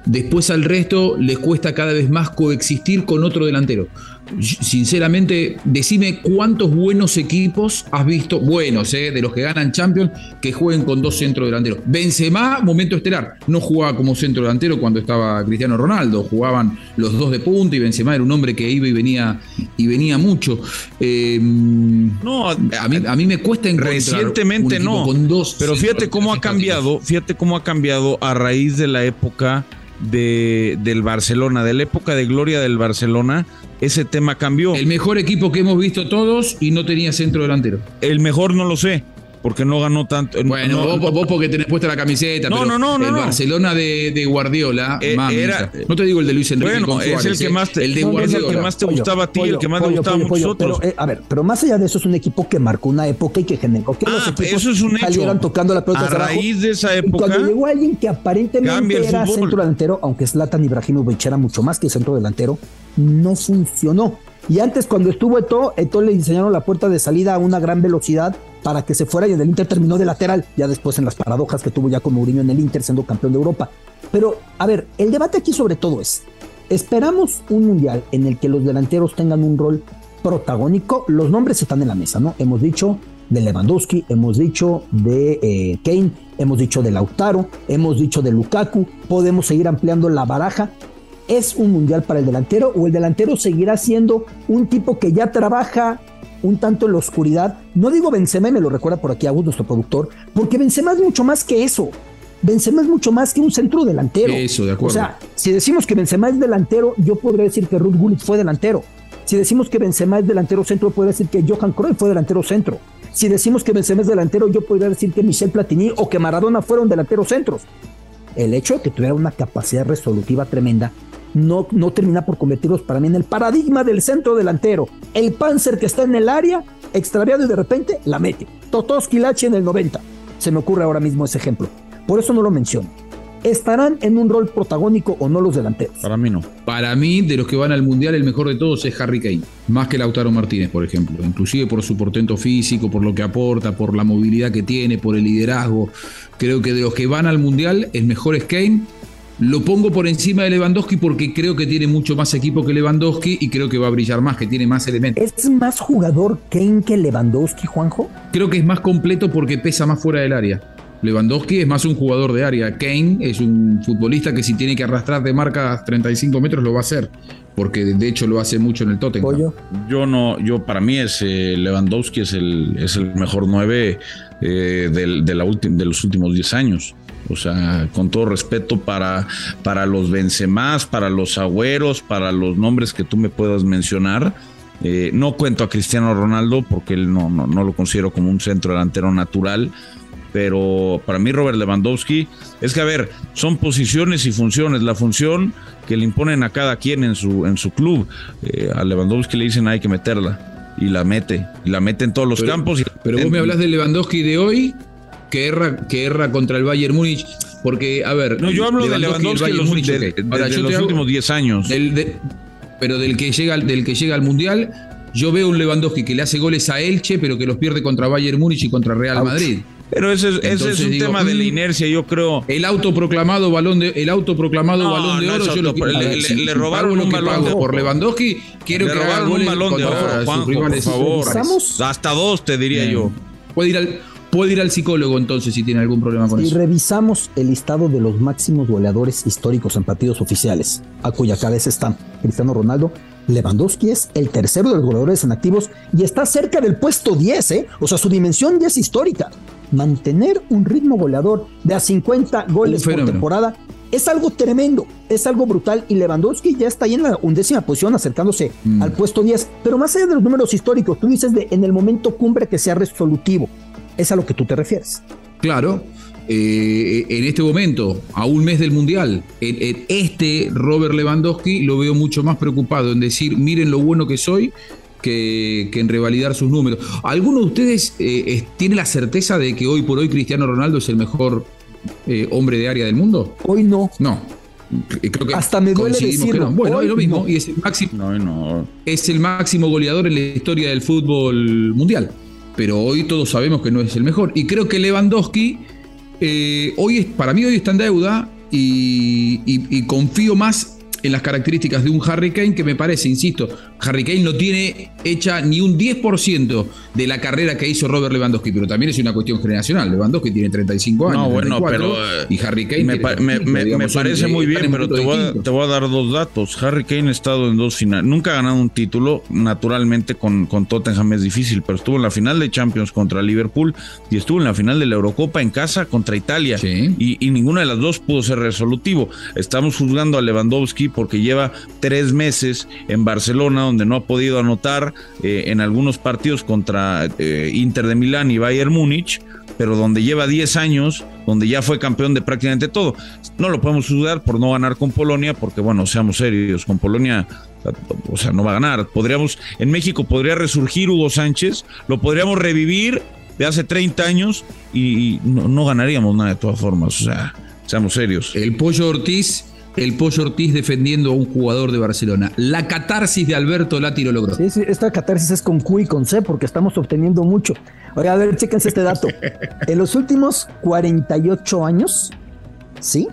C: después al resto les cuesta cada vez más coexistir con otro delantero sinceramente, decime cuántos buenos equipos has visto, buenos, eh, de los que ganan Champions, que jueguen con dos centros delanteros. Benzema, momento estelar, no jugaba como centro delantero cuando estaba Cristiano Ronaldo, jugaban los dos de punta y Benzema era un hombre que iba y venía y venía mucho. Em,
D: no, a mí, a mí, me cuesta encontrar recientemente no, con dos pero fíjate cómo ha cambiado, fíjate cómo ha cambiado a raíz de la época de, del Barcelona, de la época de gloria del Barcelona, ese tema cambió.
C: El mejor equipo que hemos visto todos y no tenía centro delantero.
D: El mejor no lo sé, porque no ganó tanto.
C: Bueno, vos, porque tenés puesta la camiseta. No, no, no, no. El Barcelona de, Guardiola, eh, era, no te digo el de Luis Enrique.
D: Bueno, es el que más te, el de Guardiola. el que más te gustaba a ti, el que más te gustaba a muchos otros.
B: Pero, eh, a ver, pero más allá de eso, es un equipo que marcó una época y que generó que
D: los ah, equipos eso es un salieran
B: tocando la pelota.
D: A raíz de esa época.
B: cuando llegó alguien que aparentemente era centro delantero, aunque Zlatan Ibrahimovic era mucho más que centro delantero, no funcionó. Y antes, cuando estuvo Eto, Eto le diseñaron la puerta de salida a una gran velocidad para que se fuera y el Inter terminó de lateral, ya después en las paradojas que tuvo ya con Mourinho en el Inter siendo campeón de Europa. Pero, a ver, el debate aquí sobre todo es, ¿esperamos un mundial en el que los delanteros tengan un rol protagónico? Los nombres están en la mesa, ¿no? Hemos dicho de Lewandowski, hemos dicho de eh, Kane, hemos dicho de Lautaro, hemos dicho de Lukaku, podemos seguir ampliando la baraja, es un mundial para el delantero o el delantero seguirá siendo un tipo que ya trabaja un tanto en la oscuridad. No digo Benzema, y me lo recuerda por aquí Agus, nuestro productor, porque Benzema es mucho más que eso. Benzema es mucho más que un centro delantero.
C: Eso, de acuerdo.
B: O sea, si decimos que Benzema es delantero, yo podría decir que Ruth Gullit fue delantero. Si decimos que Benzema es delantero centro, podría decir que Johan Cruyff fue delantero centro. Si decimos que Benzema es delantero, yo podría decir que Michel Platini o que Maradona fueron delanteros centros. El hecho de que tuviera una capacidad resolutiva tremenda no, no termina por convertirlos para mí en el paradigma del centro delantero. El Panzer que está en el área, extraviado y de repente la mete. Totoski Lachi en el 90. Se me ocurre ahora mismo ese ejemplo. Por eso no lo menciono. ¿Estarán en un rol protagónico o no los delanteros?
D: Para mí no.
C: Para mí, de los que van al Mundial, el mejor de todos es Harry Kane. Más que Lautaro Martínez, por ejemplo. Inclusive por su portento físico, por lo que aporta, por la movilidad que tiene, por el liderazgo. Creo que de los que van al Mundial, el mejor es Kane lo pongo por encima de Lewandowski porque creo que tiene mucho más equipo que Lewandowski y creo que va a brillar más, que tiene más elementos.
B: ¿Es más jugador Kane que Lewandowski, Juanjo?
C: Creo que es más completo porque pesa más fuera del área. Lewandowski es más un jugador de área. Kane es un futbolista que si tiene que arrastrar de marca 35 metros lo va a hacer, porque de hecho lo hace mucho en el Tottenham.
D: Yo no, yo para mí es eh, Lewandowski es el, es el mejor 9 eh, de, la de los últimos 10 años. O sea, con todo respeto para, para los Benzemás, para los Agüeros, para los nombres que tú me puedas mencionar. Eh, no cuento a Cristiano Ronaldo porque él no, no, no, lo considero como un centro delantero natural. Pero para mí Robert Lewandowski es que, a ver, son posiciones y funciones. La función que le imponen a cada quien en su, en su club. Eh, a Lewandowski le dicen hay que meterla. Y la mete. Y la mete en todos los campos.
C: pero vos me hablas de Lewandowski de hoy que erra, que erra contra el Bayern Múnich. Porque, a ver.
D: No, yo hablo de Lewandowski de los, los últimos 10 años.
C: pero del que, llega, del que llega al Mundial, yo veo un Lewandowski que le hace goles a Elche, pero que los pierde contra Bayern Múnich y contra Real Madrid.
D: Pero ese, es un tema de la mm, inercia, yo creo.
C: El autoproclamado balón de, el autoproclamado balón de oro, yo lo
D: le, le, robaron un balón de oro.
C: por Lewandowski. Quiero que haga
D: un balón de oro, por favor. Hasta dos, te diría yo.
C: Puede ir al Puede ir al psicólogo entonces si tiene algún problema con eso.
B: Y revisamos el listado de los máximos goleadores históricos en partidos oficiales, a cuya cabeza están Cristiano Ronaldo. Lewandowski es el tercero de los goleadores en activos y está cerca del puesto 10, ¿eh? O sea, su dimensión ya es histórica. Mantener un ritmo goleador de a 50 goles por temporada es algo tremendo, es algo brutal y Lewandowski ya está ahí en la undécima posición acercándose mm. al puesto 10. Pero más allá de los números históricos, tú dices de en el momento cumbre que sea resolutivo. Es a lo que tú te refieres.
C: Claro. Eh, en este momento, a un mes del Mundial, este Robert Lewandowski lo veo mucho más preocupado en decir, miren lo bueno que soy, que, en revalidar sus números. ¿Alguno de ustedes eh, tiene la certeza de que hoy por hoy Cristiano Ronaldo es el mejor eh, hombre de área del mundo?
B: Hoy no.
C: No.
B: Creo que Hasta me duele decirlo.
C: Bueno, es lo mismo. Y es el máximo. Es el máximo goleador en la historia del fútbol mundial pero hoy todos sabemos que no es el mejor. Y creo que Lewandowski, eh, hoy es, para mí hoy está en deuda y confío más en las características de un Harry Kane que me parece, insisto, Harry Kane no tiene hecha ni un 10% de la carrera que hizo Robert Lewandowski, pero también es una cuestión generacional. Lewandowski tiene 35 años.
D: No, bueno, pero. y Harry Kane. Me, parece muy bien, pero te voy, a, dar dos datos. Harry Kane ha estado en dos finales. Nunca ha ganado un título. Naturalmente, con, con Tottenham es difícil, pero estuvo en la final de Champions contra Liverpool y estuvo en la final de la Eurocopa en casa contra Italia. Y, y ninguna de las dos pudo ser resolutivo. Estamos juzgando a Lewandowski porque lleva tres meses en Barcelona donde no ha podido anotar eh, en algunos partidos contra eh, Inter de Milán y Bayern Múnich, pero donde lleva 10 años, donde ya fue campeón de prácticamente todo. No lo podemos dudar por no ganar con Polonia, porque bueno, seamos serios, con Polonia, o sea, no va a ganar. Podríamos, en México podría resurgir Hugo Sánchez, lo podríamos revivir de hace 30 años y, no, no ganaríamos nada de todas formas, o sea, seamos serios.
C: El Pollo Ortiz el Pollo Ortiz defendiendo a un jugador de Barcelona. La catarsis de Alberto Lati lo logró.
B: Sí, sí, esta catarsis es con Q y con C porque estamos obteniendo mucho. Oiga, a ver, chéquense este dato. (laughs) En los últimos 48 años, ¿sí?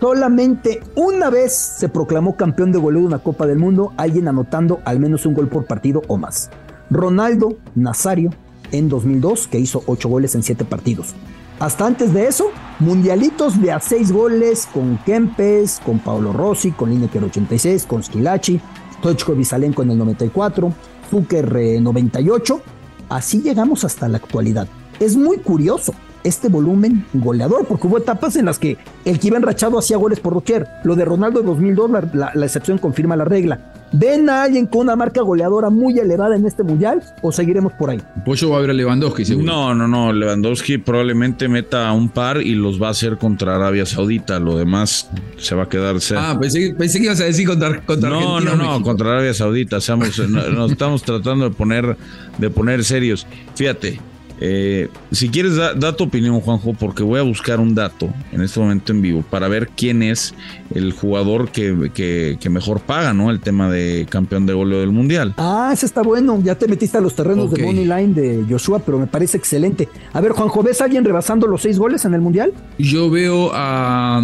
B: Solamente una vez se proclamó campeón de goleo de una Copa del Mundo, alguien anotando al menos un gol por partido o más. Ronaldo Nazario en 2002, que hizo 8 goles en 7 partidos. Hasta antes de eso, mundialitos de a 6 goles con Kempes, con Paolo Rossi, con Lineker 86, con Skilachi, Tochko Visalenko en el 94, Zucker 98. Así llegamos hasta la actualidad. Es muy curioso este volumen goleador, porque hubo etapas en las que el que iba enrachado hacía goles por doquier. Lo de Ronaldo de 2002, la, la excepción confirma la regla. ¿Ven a alguien con una marca goleadora muy elevada en este mundial o seguiremos por ahí?
C: Pollo va a ver a Lewandowski, seguro.
D: No, no, no. Lewandowski probablemente meta un par y los va a hacer contra Arabia Saudita. Lo demás se va a quedar.
C: Ah, pensé, pensé, que ibas a decir contra, contra
D: no,
C: Argentina.
D: No, no, no, contra Arabia Saudita. Seamos, (laughs) nos estamos tratando de poner, de poner serios. Fíjate, eh, si quieres, da, tu opinión, Juanjo, porque voy a buscar un dato en este momento en vivo para ver quién es el jugador que, mejor paga, ¿no? El tema de campeón de goleo del mundial.
B: Ah, ese está bueno. Ya te metiste a los terrenos de money line de Joshua, pero me parece excelente. A ver, Juanjo, ¿ves a alguien rebasando los seis goles en el mundial?
C: Yo veo a.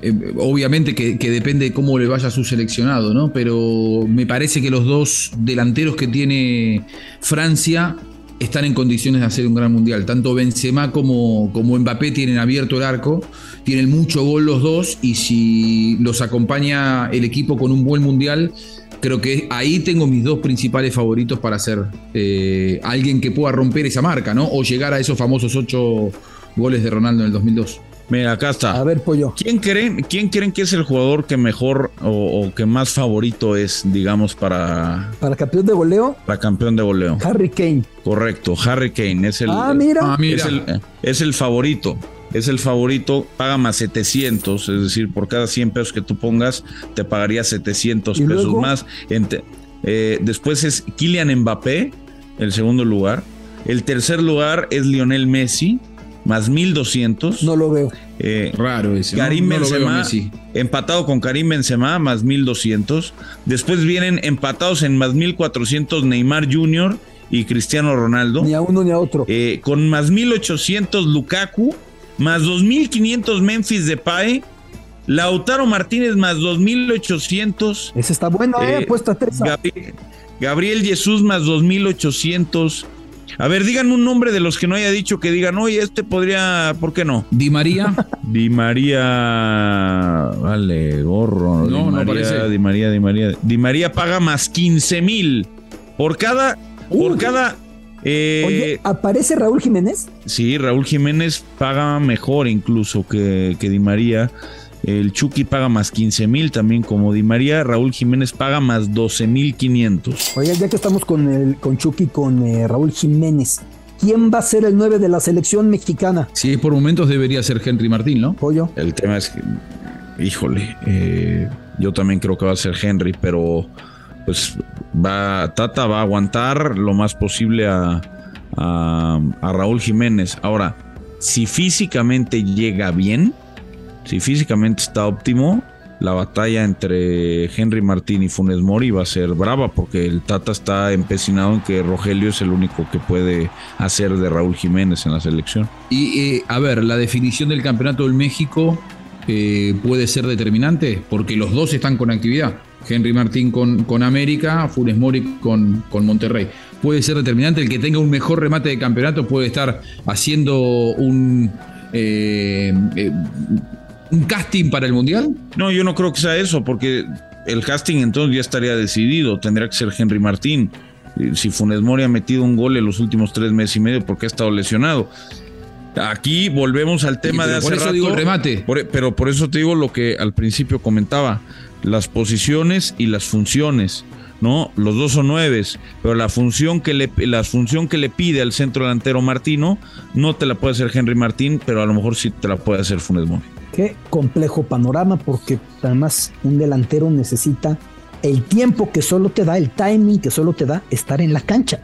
C: Eh, obviamente que, que depende de cómo le vaya a su seleccionado, ¿no? Pero me parece que los dos delanteros que tiene Francia están en condiciones de hacer un gran mundial. Tanto Benzema como, como Mbappé tienen abierto el arco, tienen mucho gol los dos y si los acompaña el equipo con un buen mundial, creo que ahí tengo mis dos principales favoritos para ser eh, alguien que pueda romper esa marca, ¿no? O llegar a esos famosos ocho goles de Ronaldo en el 2002.
D: Mira, acá está.
B: A ver, pollo.
D: ¿Quién creen, quién creen que es el jugador que mejor o, que más favorito es, digamos, para.
B: Para campeón de goleo?
D: Para campeón de goleo.
B: Harry Kane.
D: Correcto, Harry Kane es el.
B: Ah, mira.
C: Ah,
D: es, el, es el favorito. Es el favorito, paga más 700, es decir, por cada 100 pesos que tú pongas, te pagaría 700 pesos más. Eh, después es Kylian Mbappé, el segundo lugar. El tercer lugar es Lionel Messi, más 1200.
B: No lo veo.
C: Eh, Raro ese.
D: Karim Benzema, empatado con Karim Benzema, más 1200. Después vienen empatados en más 1400 Neymar Jr. y Cristiano Ronaldo.
B: Ni a uno ni a otro.
D: Eh, con más 1800 Lukaku, más 2500 Memphis Depay. Lautaro Martínez más 2800.
B: Ese está bueno, eh, eh puesta
D: Gabriel, Gabriel Jesús más 2800. A ver, digan un nombre de los que no haya dicho que digan, oye, este podría, ¿por qué no?
C: Di María. (laughs)
D: Di María, vale, gorro. No, no parece. Di María, Di María. Di María paga más 15 mil por cada, por cada.
B: Eh, oye, ¿aparece Raúl Jiménez?
D: Sí, Raúl Jiménez paga mejor incluso que, que Di María. El Chucky paga más 15 mil también como Di María. Raúl Jiménez paga más 12 mil 500.
B: Oye, ya que estamos con, el, con Chucky, con eh, Raúl Jiménez, ¿quién va a ser el 9 de la selección mexicana?
C: Sí, por momentos debería ser Henry Martín, ¿no?
B: Pollo.
D: El tema es que, híjole, eh, yo también creo que va a ser Henry, pero pues va, Tata va a aguantar lo más posible a, a Raúl Jiménez. Ahora, si físicamente llega bien, si físicamente está óptimo, la batalla entre Henry Martín y Funes Mori va a ser brava porque el Tata está empecinado en que Rogelio es el único que puede hacer de Raúl Jiménez en la selección.
C: Y eh, a ver, la definición del campeonato del México eh, puede ser determinante porque los dos están con actividad. Henry Martín con, con América, Funes Mori con, con Monterrey. Puede ser determinante el que tenga un mejor remate de campeonato, puede estar haciendo un... Eh, un casting para el Mundial?
D: No, yo no creo que sea eso, porque el casting entonces ya estaría decidido, tendría que ser Henry Martín. Si Funes Mori ha metido un gol en los últimos tres meses y medio porque ha estado lesionado. Aquí volvemos al tema de hace
C: por eso digo el remate.
D: pero por eso te digo lo que al principio comentaba, las posiciones y las funciones. ¿No? Los dos son nueves, pero la función que le, la función que le pide al centro delantero Martino no te la puede hacer Henry Martín, pero a lo mejor sí te la puede hacer Funes Mori.
B: Qué complejo panorama, porque además un delantero necesita el tiempo que solo te da, el timing que solo te da estar en la cancha.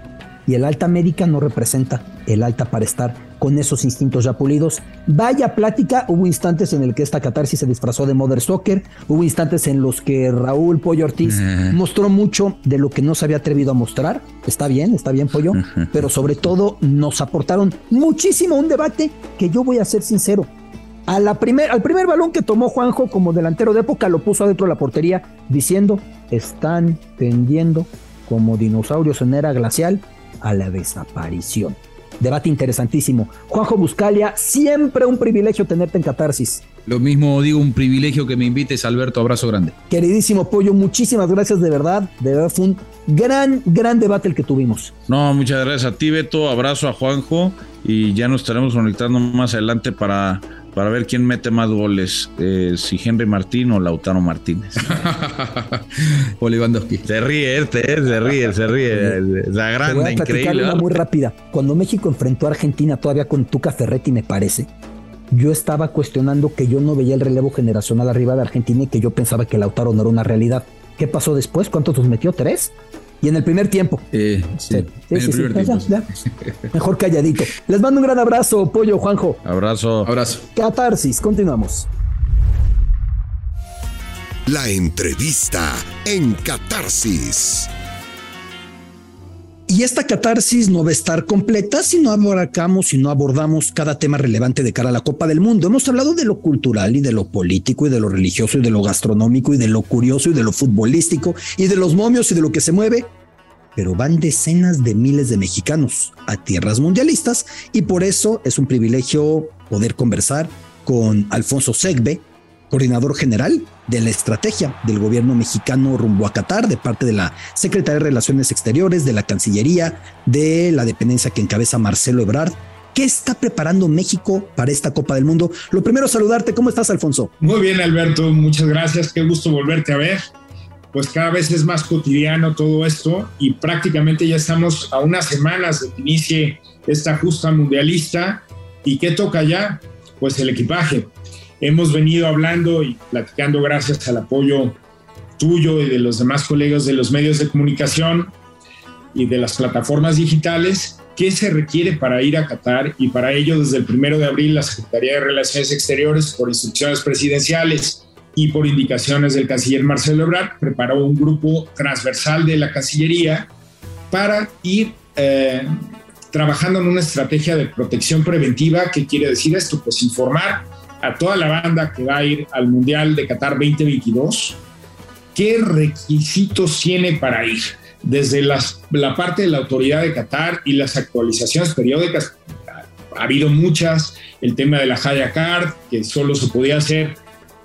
B: Y el alta médica no representa el alta para estar con esos instintos ya pulidos. Vaya plática, hubo instantes en el que esta catarsis se disfrazó de Mother Soccer, hubo instantes en los que Raúl Pollo Ortiz mostró mucho de lo que no se había atrevido a mostrar. Está bien, está bien Pollo, pero sobre todo nos aportaron muchísimo un debate que yo voy a ser sincero, a la primer, al primer balón que tomó Juanjo como delantero de época lo puso adentro de la portería diciendo están tendiendo como dinosaurios en era glacial a la desaparición. Debate interesantísimo. Juanjo Buscalia, siempre un privilegio tenerte en Catarsis.
C: Lo mismo digo, un privilegio que me invites, Alberto. Abrazo grande.
B: Queridísimo Pollo, muchísimas gracias de verdad. De verdad fue un gran, gran debate el que tuvimos.
D: No, muchas gracias a ti, Beto. Abrazo a Juanjo y ya nos estaremos conectando más adelante para para ver quién mete más goles, eh, si Henry Martín o Lautaro Martínez. (laughs)
C: o Lewandowski.
D: Se ríe este, eh, se ríe, se ríe. La grande, increíble.
B: Una muy rápida. Cuando México enfrentó a Argentina todavía con Tuca Ferretti, me parece, yo estaba cuestionando que yo no veía el relevo generacional arriba de Argentina y que yo pensaba que Lautaro no era una realidad. ¿Qué pasó después? ¿Cuántos los metió? ¿Tres? Y en el primer tiempo.
C: Eh, sí, sí, sí,
B: Mejor calladito. Les mando un gran abrazo, Pollo, Juanjo.
D: Abrazo.
C: Abrazo.
B: Catarsis, continuamos.
A: La entrevista en Catarsis.
B: Y esta catarsis no va a estar completa si no abarcamos, si no abordamos cada tema relevante de cara a la Copa del Mundo. Hemos hablado de lo cultural y de lo político y de lo religioso y de lo gastronómico y de lo curioso y de lo futbolístico y de los momios y de lo que se mueve. Pero van decenas de miles de mexicanos a tierras mundialistas y por eso es un privilegio poder conversar con Alfonso Segbe, coordinador general de la estrategia del gobierno mexicano rumbo a Qatar de parte de la Secretaría de Relaciones Exteriores, de la Cancillería, de la dependencia que encabeza Marcelo Ebrard. ¿Qué está preparando México para esta Copa del Mundo? Lo primero, saludarte. ¿Cómo estás, Alfonso?
E: Muy bien, Alberto. Muchas gracias. Qué gusto volverte a ver. Pues cada vez es más cotidiano todo esto y prácticamente ya estamos a unas semanas de que inicie esta justa mundialista. ¿Y qué toca ya? Pues el equipaje hemos venido hablando y platicando gracias al apoyo tuyo y de los demás colegas de los medios de comunicación y de las plataformas digitales, qué se requiere para ir a Qatar y para ello desde el primero de abril la Secretaría de Relaciones Exteriores, por instrucciones presidenciales y por indicaciones del canciller Marcelo Ebrard, preparó un grupo transversal de la Cancillería para ir eh, trabajando en una estrategia de protección preventiva. ¿Qué quiere decir esto? Pues informar a toda la banda que va a ir al Mundial de Qatar 2022, ¿qué requisitos tiene para ir? Desde la parte de la autoridad de Qatar y las actualizaciones periódicas, ha habido muchas, el tema de la Haya Card, que solo se podía hacer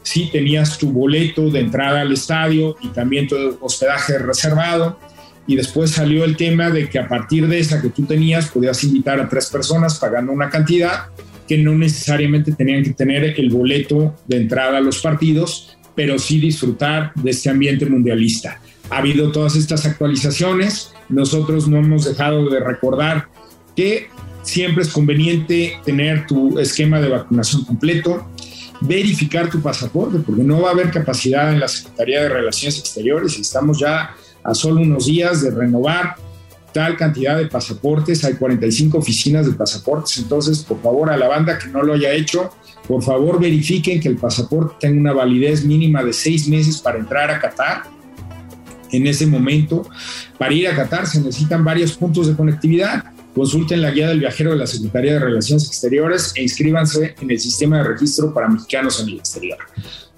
E: si tenías tu boleto de entrada al estadio y también tu hospedaje reservado. Y después salió el tema de que a partir de esa que tú tenías, podías invitar a tres personas pagando una cantidad que no necesariamente tenían que tener el boleto de entrada a los partidos, pero sí disfrutar de este ambiente mundialista. Ha habido todas estas actualizaciones, nosotros no hemos dejado de recordar que siempre es conveniente tener tu esquema de vacunación completo, verificar tu pasaporte, porque no va a haber capacidad en la Secretaría de Relaciones Exteriores y estamos ya a solo unos días de renovar tal cantidad de pasaportes, hay 45 oficinas de pasaportes, entonces por favor a la banda que no lo haya hecho, por favor verifiquen que el pasaporte tenga una validez mínima de seis meses para entrar a Qatar. En ese momento, para ir a Qatar se necesitan varios puntos de conectividad. Consulten la guía del viajero de la Secretaría de Relaciones Exteriores e inscríbanse en el sistema de registro para mexicanos en el exterior.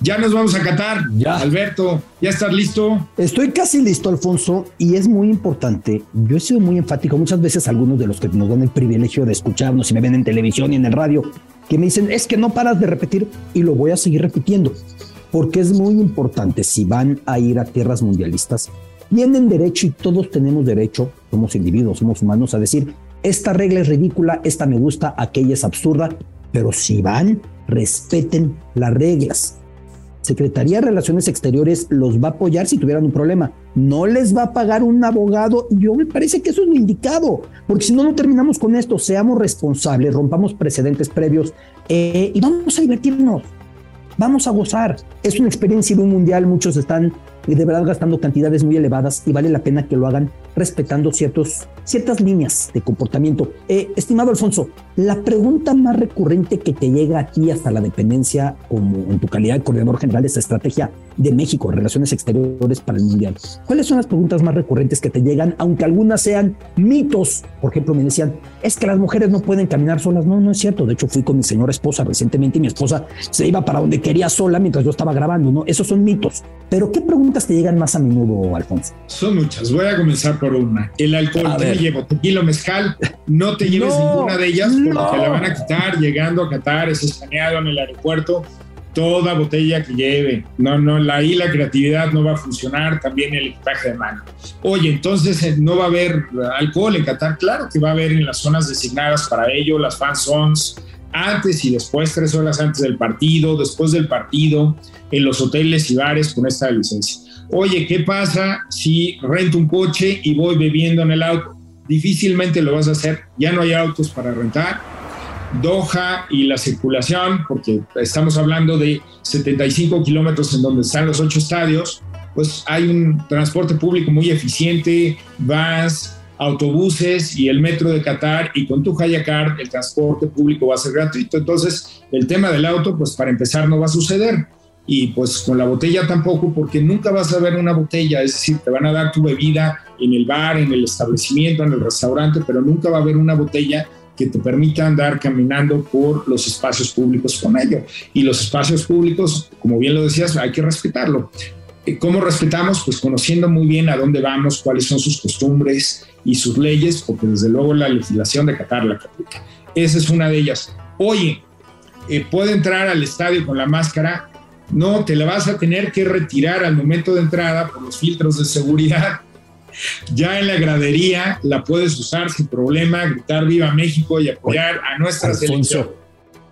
E: Ya nos vamos a Qatar. Ya. Alberto, ¿ya estás listo?
B: Estoy casi listo, Alfonso, y es muy importante. Yo he sido muy enfático. Muchas veces algunos de los que nos dan el privilegio de escucharnos y me ven en televisión y en el radio, que me dicen, es que no paras de repetir, y lo voy a seguir repitiendo, porque es muy importante si van a ir a tierras mundialistas, tienen derecho y todos tenemos derecho, somos individuos, somos humanos, a decir, esta regla es ridícula, esta me gusta, aquella es absurda, pero si van, respeten las reglas Secretaría de Relaciones Exteriores los va a apoyar si tuvieran un problema. No les va a pagar un abogado. Y yo me parece que eso es lo indicado, porque si no, no terminamos con esto. Seamos responsables, rompamos precedentes previos eh, y vamos a divertirnos. Vamos a gozar. Es una experiencia de un mundial. Muchos están y de verdad gastando cantidades muy elevadas y vale la pena que lo hagan respetando ciertos, ciertas líneas de comportamiento. Eh, estimado Alfonso, la pregunta más recurrente que te llega aquí hasta la dependencia como en tu calidad de coordinador general de esta estrategia de México, Relaciones Exteriores para el Mundial, ¿cuáles son las preguntas más recurrentes que te llegan, aunque algunas sean mitos? Por ejemplo, me decían, es que las mujeres no pueden caminar solas. No, no es cierto. De hecho, fui con mi señora esposa recientemente y mi esposa se iba para donde quería sola mientras yo estaba grabando, ¿no? Esos son mitos. Pero ¿qué preguntas te llegan más a menudo, Alfonso?
E: Son muchas. Voy a comenzar por una. El alcohol, ¿qué me llevo? Tequila mezcal. No te lleves ninguna de ellas porque te la van a quitar llegando a Qatar, es escaneado en el aeropuerto. Toda botella que lleve. No, no, ahí la creatividad no va a funcionar, también el equipaje de mano. Oye, entonces eh, no va a haber alcohol en Qatar. Claro que va a haber en las zonas designadas para ello, las fan zones, antes y después, tres horas antes del partido, después del partido, en los hoteles y bares con esta licencia. Oye, ¿qué pasa si rento un coche y voy bebiendo en el auto? Difícilmente lo vas a hacer, ya no hay autos para rentar. Doha y la circulación, porque estamos hablando de 75 kilómetros en donde están los ocho estadios, pues hay un transporte público muy eficiente, vas, autobuses y el metro de Qatar y con tu Hayakar el transporte público va a ser gratuito. Entonces, el tema del auto, pues para empezar no va a suceder. Y pues con la botella tampoco, porque nunca vas a ver una botella, es decir, te van a dar tu bebida en el bar, en el establecimiento, en el restaurante, pero nunca va a haber una botella que te permita andar caminando por los espacios públicos con ello. Y los espacios públicos, como bien lo decías, hay que respetarlo. ¿Cómo respetamos? Pues conociendo muy bien a dónde vamos, cuáles son sus costumbres y sus leyes, porque desde luego la legislación de Qatar la aplica. Esa es una de ellas. Oye, eh, ¿puede entrar al estadio con la máscara? No, te la vas a tener que retirar al momento de entrada por los filtros de seguridad. Ya en la gradería la puedes usar sin problema, gritar viva México y apoyar a nuestra selección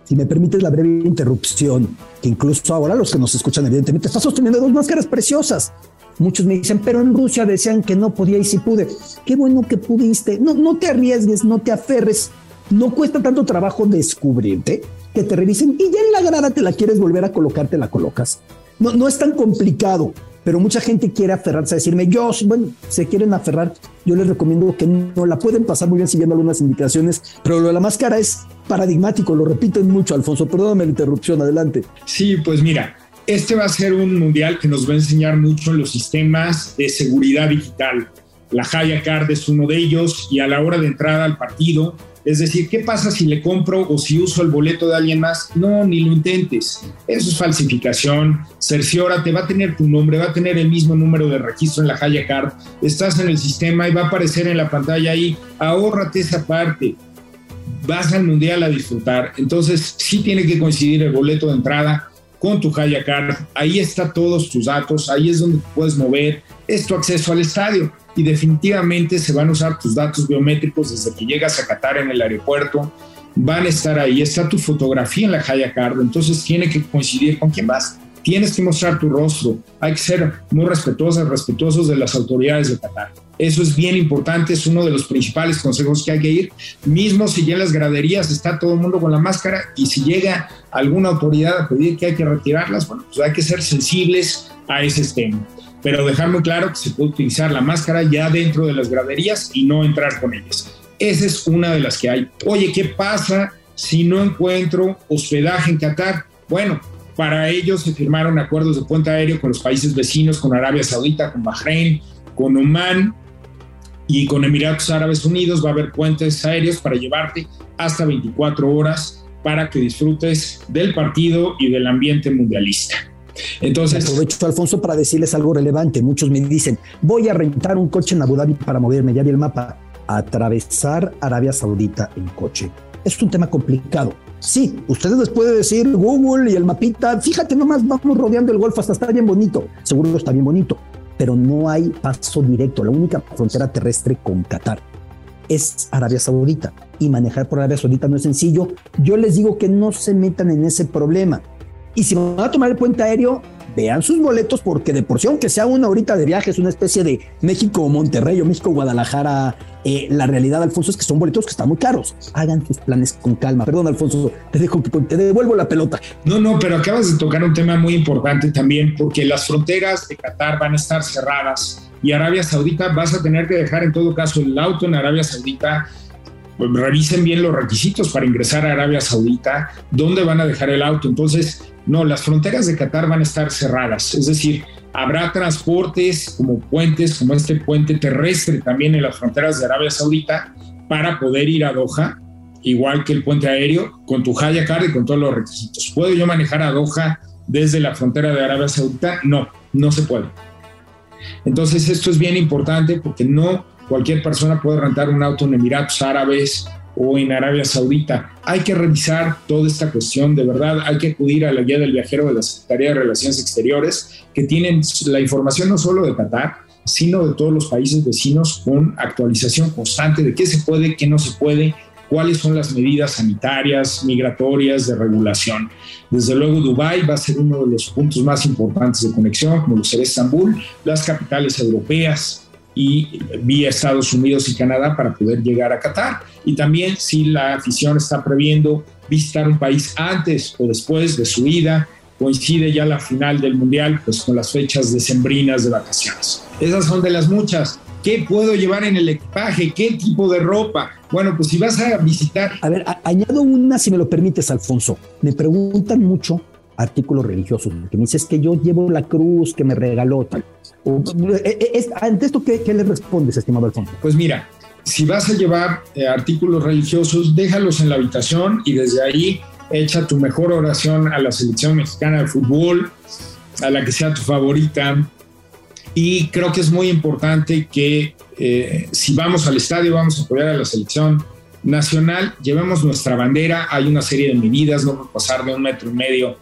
B: si me permites la breve interrupción, que incluso ahora los que nos escuchan evidentemente está sosteniendo dos máscaras preciosas. Muchos me dicen, pero en Rusia decían que no podía y si pude. Qué bueno que pudiste. No, no te arriesgues, no te aferres. No cuesta tanto trabajo descubrirte que te revisen y ya en la grada te la quieres volver a colocar, te la colocas. No, no es tan complicado pero mucha gente quiere aferrarse a decirme, yo, bueno, se quieren aferrar, yo les recomiendo que no la pueden pasar muy bien siguiendo algunas indicaciones, pero lo de la máscara es paradigmático, lo repiten mucho, Alfonso, perdóname la interrupción, adelante.
E: Sí, pues mira, este va a ser un mundial que nos va a enseñar mucho los sistemas de seguridad digital. La Haya Card es uno de ellos y a la hora de entrada al partido es decir, ¿qué pasa si le compro o si uso el boleto de alguien más? No, ni lo intentes. Eso es falsificación. Cerciórate, va a tener tu nombre, va a tener el mismo número de registro en la Haya Card. Estás en el sistema y va a aparecer en la pantalla ahí. Ahórrate esa parte. Vas al mundial a disfrutar. Entonces, sí tiene que coincidir el boleto de entrada con tu Haya Card. Ahí está todos tus datos. Ahí es donde puedes mover. Es tu acceso al estadio y definitivamente se van a usar tus datos biométricos desde que llegas a Qatar en el aeropuerto, van a estar ahí, está tu fotografía en la Haya Card, entonces tiene que coincidir con quién vas. Tienes que mostrar tu rostro, hay que ser muy respetuosos, respetuosos de las autoridades de Qatar. Eso es bien importante, es uno de los principales consejos que hay que ir. Mismo si ya en las graderías está todo el mundo con la máscara y si llega alguna autoridad a pedir que hay que retirarlas, bueno, pues hay que ser sensibles a ese tema pero dejar muy claro que se puede utilizar la máscara ya dentro de las graderías y no entrar con ellas. Esa es una de las que hay. Oye, ¿qué pasa si no encuentro hospedaje en Qatar? Bueno, para ello se firmaron acuerdos de puente aéreo con los países vecinos, con Arabia Saudita, con Bahrein, con Oman y con Emiratos Árabes Unidos. Va a haber puentes aéreos para llevarte hasta 24 horas para que disfrutes del partido y del ambiente mundialista.
B: Entonces, aprovecho, Alfonso, para decirles algo relevante. Muchos me dicen, voy a rentar un coche en Abu Dhabi para moverme. Ya vi el mapa. Atravesar Arabia Saudita en coche. Es un tema complicado. Sí, ustedes les puede decir Google y el mapita, fíjate nomás, vamos rodeando el Golfo hasta está bien bonito. Seguro está bien bonito, pero no hay paso directo. La única frontera terrestre con Qatar es Arabia Saudita y manejar por Arabia Saudita no es sencillo. Yo les digo que no se metan en ese problema. Y si van a tomar el puente aéreo, vean sus boletos porque de por sí, aunque sea una horita de viaje, es una especie de México-Monterrey o México-Guadalajara. Eh, la realidad, Alfonso, es que son boletos que están muy caros. Hagan sus planes con calma. Perdón, Alfonso, te dejo te devuelvo la pelota.
E: No, no, pero acabas de tocar un tema muy importante también, porque las fronteras de Qatar van a estar cerradas y Arabia Saudita vas a tener que dejar en todo caso el auto en Arabia Saudita revisen bien los requisitos para ingresar a Arabia Saudita, dónde van a dejar el auto. Entonces, no, las fronteras de Qatar van a estar cerradas, es decir, habrá transportes como puentes, como este puente terrestre también en las fronteras de Arabia Saudita, para poder ir a Doha, igual que el puente aéreo, con tu Haya y con todos los requisitos. ¿Puedo yo manejar a Doha desde la frontera de Arabia Saudita? No, no se puede. Entonces esto es bien importante porque no cualquier persona puede rentar un auto en Emiratos Árabes o en Arabia Saudita. Hay que revisar toda esta cuestión, de verdad, hay que acudir a la guía del viajero de la Secretaría de Relaciones Exteriores, que tienen la información no solo de Qatar, sino de todos los países vecinos con actualización constante de qué se puede, qué no se puede, cuáles son las medidas sanitarias, migratorias, de regulación. Desde luego, Dubái va a ser uno de los puntos más importantes de conexión, como lo será Estambul, las capitales europeas, y vía Estados Unidos y Canadá para poder llegar a Qatar. Y también si la afición está previendo visitar un país antes o después de su ida, coincide ya la final del Mundial, pues con las fechas decembrinas de vacaciones. Esas son de las muchas. ¿Qué puedo llevar en el equipaje? ¿Qué tipo de ropa? Bueno, pues si vas a visitar...
B: A ver, añado una, si me lo permites, Alfonso. Me preguntan mucho artículos religiosos, que me dices que yo llevo la cruz que me regaló tal. Eh, eh, ante esto, ¿qué, ¿qué, le respondes, estimado Alfonso?
E: Pues mira, si vas a llevar eh, artículos religiosos, déjalos en la habitación y desde ahí echa tu mejor oración a la selección mexicana de fútbol, a la que sea tu favorita. Y creo que es muy importante que si vamos al estadio, vamos a apoyar a la selección nacional, llevemos nuestra bandera, hay una serie de medidas, no pasar de un metro y medio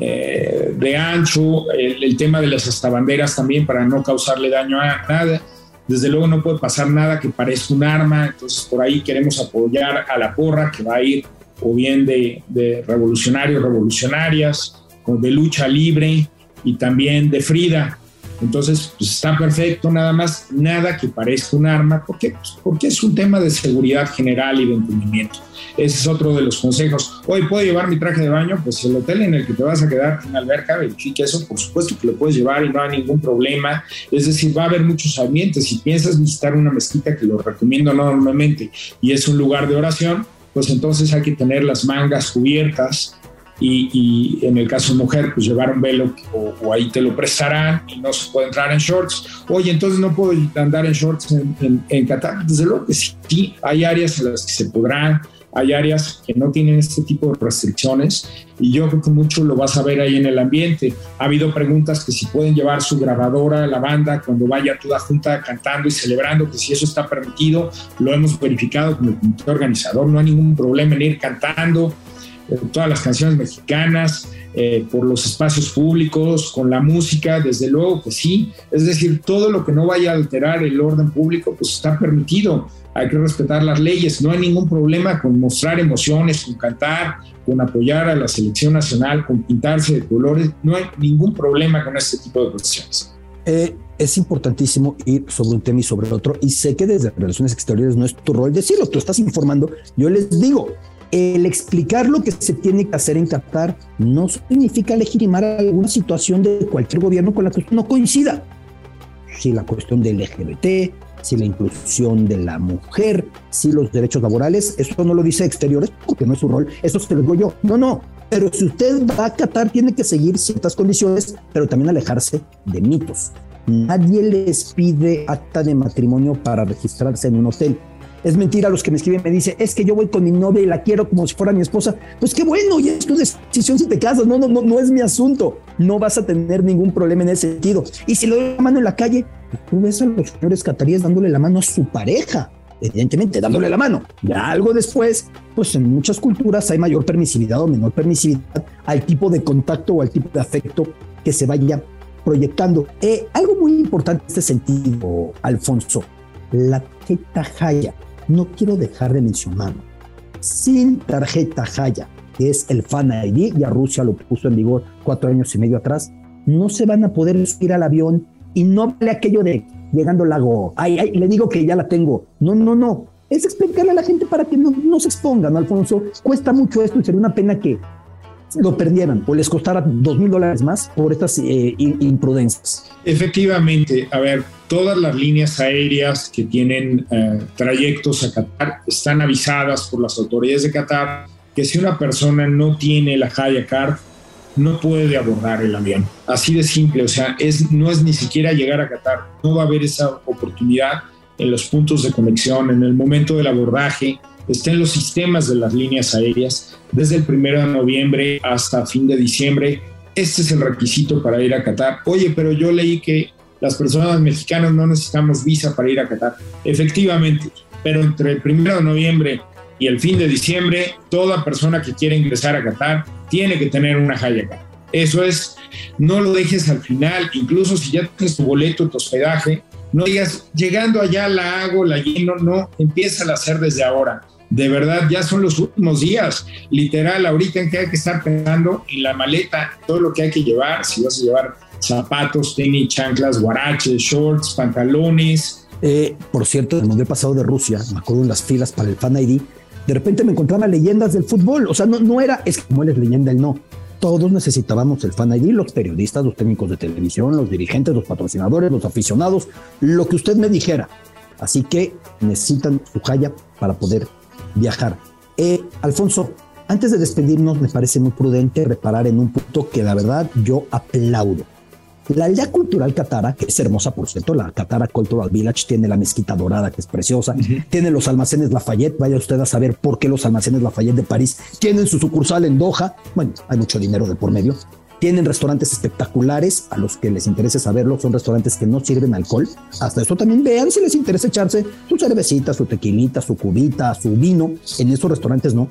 E: eh, de ancho, el, tema de las estabanderas también para no causarle daño a nada. Desde luego no puede pasar nada que parezca un arma, entonces por ahí queremos apoyar a la porra que va a ir o bien de, de revolucionarios, revolucionarias, de lucha libre y también de Frida, entonces, pues está perfecto, nada más, nada que parezca un arma. ¿Por qué? Pues porque es un tema de seguridad general y de entendimiento. Ese es otro de los consejos. Hoy puedo llevar mi traje de baño, pues el hotel en el que te vas a quedar en alberca, el chique, eso por supuesto que lo puedes llevar y no hay ningún problema. Es decir, va a haber muchos ambientes. Si piensas visitar una mezquita, que lo recomiendo enormemente, y es un lugar de oración, pues entonces hay que tener las mangas cubiertas, y, en el caso de mujer, pues llevar un velo o, ahí te lo prestarán y no se puede entrar en shorts. Oye, entonces no puedo andar en shorts en, en, Qatar. Desde luego que sí, hay áreas en las que se podrán, hay áreas que no tienen este tipo de restricciones y yo creo que mucho lo vas a ver ahí en el ambiente. Ha habido preguntas que si pueden llevar su grabadora la banda cuando vaya toda junta cantando y celebrando, que si eso está permitido, lo hemos verificado con el comité organizador, no hay ningún problema en ir cantando, todas las canciones mexicanas, eh, por los espacios públicos, con la música, desde luego que sí. Es decir, todo lo que no vaya a alterar el orden público, pues está permitido. Hay que respetar las leyes. No hay ningún problema con mostrar emociones, con cantar, con apoyar a la selección nacional, con pintarse de colores. No hay ningún problema con este tipo de cuestiones.
B: Eh, es importantísimo ir sobre un tema y sobre otro. Y sé que desde Relaciones Exteriores no es tu rol decirlo, tú estás informando. Yo les digo, el explicar lo que se tiene que hacer en Qatar no significa legitimar alguna situación de cualquier gobierno con la que no coincida. Si la cuestión del LGBT, si la inclusión de la mujer, si los derechos laborales, eso no lo dice exteriores porque no es su rol, eso se lo digo yo. No, no. Pero si usted va a Qatar, tiene que seguir ciertas condiciones, pero también alejarse de mitos. Nadie les pide acta de matrimonio para registrarse en un hotel es mentira los que me escriben, me dice, es que yo voy con mi novia y la quiero como si fuera mi esposa. Pues qué bueno, y es tu decisión si te casas, no, no, no, no es mi asunto. No vas a tener ningún problema en ese sentido. Y si le doy la mano en la calle, tú ves a los señores cataríes dándole la mano a su pareja, evidentemente dándole la mano. Ya algo después, pues en muchas culturas hay mayor permisividad o menor permisividad al tipo de contacto o al tipo de afecto que se vaya proyectando. Eh, algo muy importante en este sentido, Alfonso, la tarjeta Jaya no quiero dejar de mencionarlo. Sin tarjeta Jaya, que es el Fan ID, ya Rusia lo puso en vigor cuatro años y medio atrás, no se van a poder subir al avión y no vale aquello de llegando al lago, ay, ay, le digo que ya la tengo. No, no, no. Es explicarle a la gente para que no se expongan, Alfonso. Cuesta mucho esto y sería una pena que lo perdieran o les costara dos mil dólares más por estas eh, imprudencias.
E: Efectivamente, a ver, todas las líneas aéreas que tienen eh, trayectos a Qatar están avisadas por las autoridades de Qatar que si una persona no tiene la Haya Card, no puede abordar el avión. Así de simple, o sea, es, no es ni siquiera llegar a Qatar, no va a haber esa oportunidad en los puntos de conexión, en el momento del abordaje, está en los sistemas de las líneas aéreas desde el primero de noviembre hasta fin de diciembre. Este es el requisito para ir a Qatar. Oye, pero yo leí que las personas mexicanas no necesitamos visa para ir a Qatar. Efectivamente, pero entre el primero de noviembre y el fin de diciembre, toda persona que quiera ingresar a Qatar tiene que tener una Hayaka. Eso es, no lo dejes al final, incluso si ya tienes tu boleto, tu hospedaje, no digas, llegando allá la hago, la lleno, no, empieza a hacer desde ahora de verdad ya son los últimos días. Literal, ahorita en que hay que estar pensando en la maleta, todo lo que hay que llevar, si vas a llevar zapatos, tenis, chanclas, guaraches, shorts, pantalones.
B: Eh, por cierto, el Mundial pasado de Rusia, me acuerdo en las filas para el Fan ID, de repente me encontraba leyendas del fútbol. O sea, no, no era, es como eres leyenda, el no. Todos necesitábamos el Fan ID, los periodistas, los técnicos de televisión, los dirigentes, los patrocinadores, los aficionados, lo que usted me dijera. Así que necesitan su jaya para poder viajar. Eh, Alfonso, antes de despedirnos, me parece muy prudente reparar en un punto que la verdad yo aplaudo. La aldea cultural Catara, que es hermosa por cierto, la Catara Cultural Village tiene la mezquita dorada que es preciosa, tiene los almacenes Lafayette, vaya usted a saber por qué los almacenes Lafayette de París tienen su sucursal en Doha, bueno, hay mucho dinero de por medio, tienen restaurantes espectaculares, a los que les interese saberlo, son restaurantes que no sirven alcohol. Hasta eso también vean si les interesa echarse su cervecita, su tequilita, su cubita, su vino. En esos restaurantes no,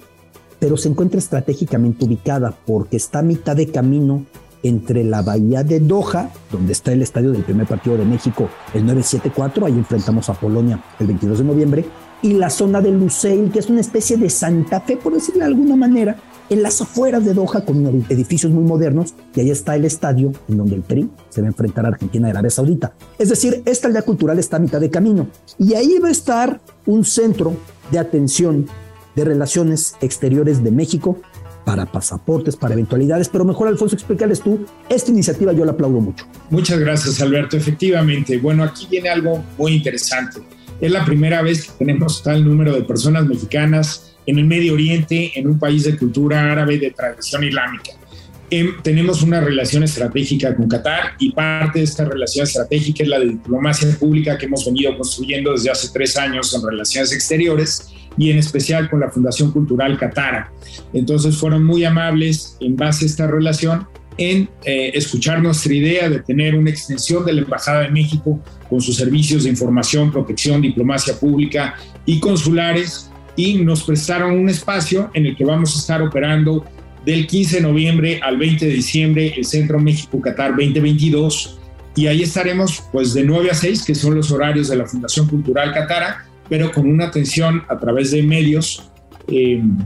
B: pero se encuentra estratégicamente ubicada porque está a mitad de camino entre la bahía de Doha, donde está el estadio del primer partido de México, el 974, ahí enfrentamos a Polonia el 22 de noviembre, y la zona de Lusail, que es una especie de Santa Fe, por decirlo de alguna manera, en las afueras de Doha con edificios muy modernos y ahí está el estadio en donde el Tri se va a enfrentar a Argentina y Arabia Saudita. Es decir, esta aldea cultural está a mitad de camino y ahí va a estar un centro de atención de relaciones exteriores de México para pasaportes, para eventualidades, pero mejor Alfonso, explícales tú, esta iniciativa yo la aplaudo mucho.
E: Muchas gracias Alberto, efectivamente, bueno, aquí viene algo muy interesante. Es la primera vez que tenemos tal número de personas mexicanas en el Medio Oriente, en un país de cultura árabe de tradición islámica. Em, tenemos una relación estratégica con Qatar y parte de esta relación estratégica es la de diplomacia pública que hemos venido construyendo desde hace tres años en relaciones exteriores y en especial con la Fundación Cultural Qatara. Entonces fueron muy amables en base a esta relación en eh, escuchar nuestra idea de tener una extensión de la Embajada de México con sus servicios de información, protección, diplomacia pública y consulares y nos prestaron un espacio en el que vamos a estar operando del 15 de noviembre al 20 de diciembre el Centro México Qatar 2022 y ahí estaremos pues de 9 a 6 que son los horarios de la Fundación Cultural Qatara pero con una atención a través de medios em,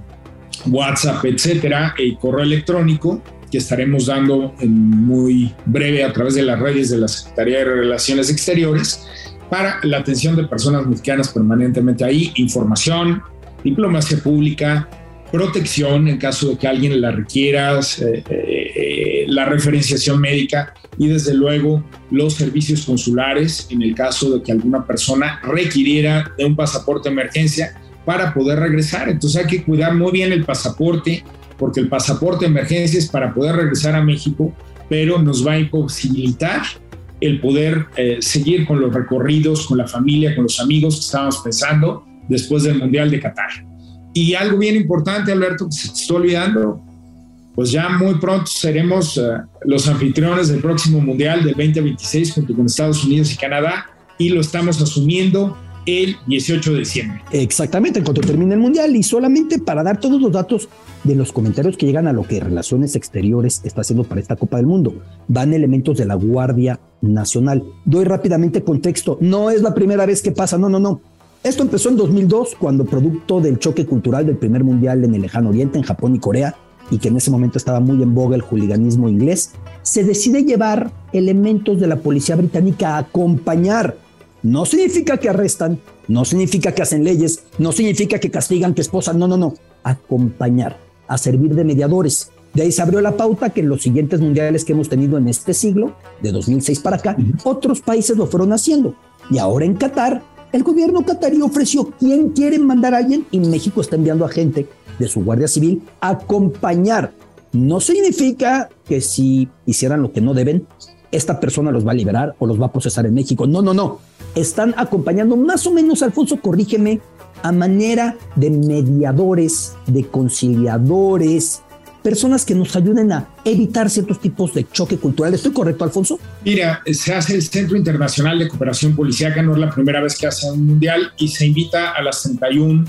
E: WhatsApp etcétera y correo electrónico que estaremos dando en muy breve a través de las redes de la Secretaría de Relaciones Exteriores para la atención de personas mexicanas permanentemente ahí, información, diplomacia pública, protección en caso de que alguien la requiera, eh, eh, la referenciación médica y desde luego los servicios consulares en el caso de que alguna persona requiriera de un pasaporte de emergencia para poder regresar. Entonces hay que cuidar muy bien el pasaporte porque el pasaporte de emergencia es para poder regresar a México, pero nos va a imposibilitar el poder eh, seguir con los recorridos, con la familia, con los amigos que estábamos pensando después del Mundial de Qatar. Y algo bien importante, Alberto, que se te está olvidando, pues ya muy pronto seremos eh, los anfitriones del próximo Mundial del 2026 junto con Estados Unidos y Canadá y lo estamos asumiendo el 18 de diciembre.
B: Exactamente, en cuanto termine el Mundial y solamente para dar todos los datos de los comentarios que llegan a lo que Relaciones Exteriores está haciendo para esta Copa del Mundo. Van elementos de la Guardia Nacional. Doy rápidamente contexto. No es la primera vez que pasa, no, no, no. Esto empezó en 2002, cuando producto del choque cultural del primer mundial en el lejano oriente, en Japón y Corea, y que en ese momento estaba muy en boga el juliganismo inglés, se decide llevar elementos de la policía británica a acompañar. No significa que arrestan, no significa que hacen leyes, no significa que castigan, que esposan, no, no, no, acompañar, a servir de mediadores. De ahí se abrió la pauta que en los siguientes mundiales que hemos tenido en este siglo, de 2006 para acá, otros países lo fueron haciendo. Y ahora en Qatar, el gobierno qatarí ofreció quién quiere mandar a alguien y México está enviando a gente de su Guardia Civil a acompañar. No significa que si hicieran lo que no deben, esta persona los va a liberar o los va a procesar en México. No, no, no. Están acompañando más o menos, Alfonso, corrígeme, a manera de mediadores, de conciliadores, personas que nos ayuden a evitar ciertos tipos de choque cultural. ¿Estoy correcto, Alfonso?
E: Mira, se hace el Centro Internacional de Cooperación Policiaca, no es la primera vez que hace un mundial y se invita a las 31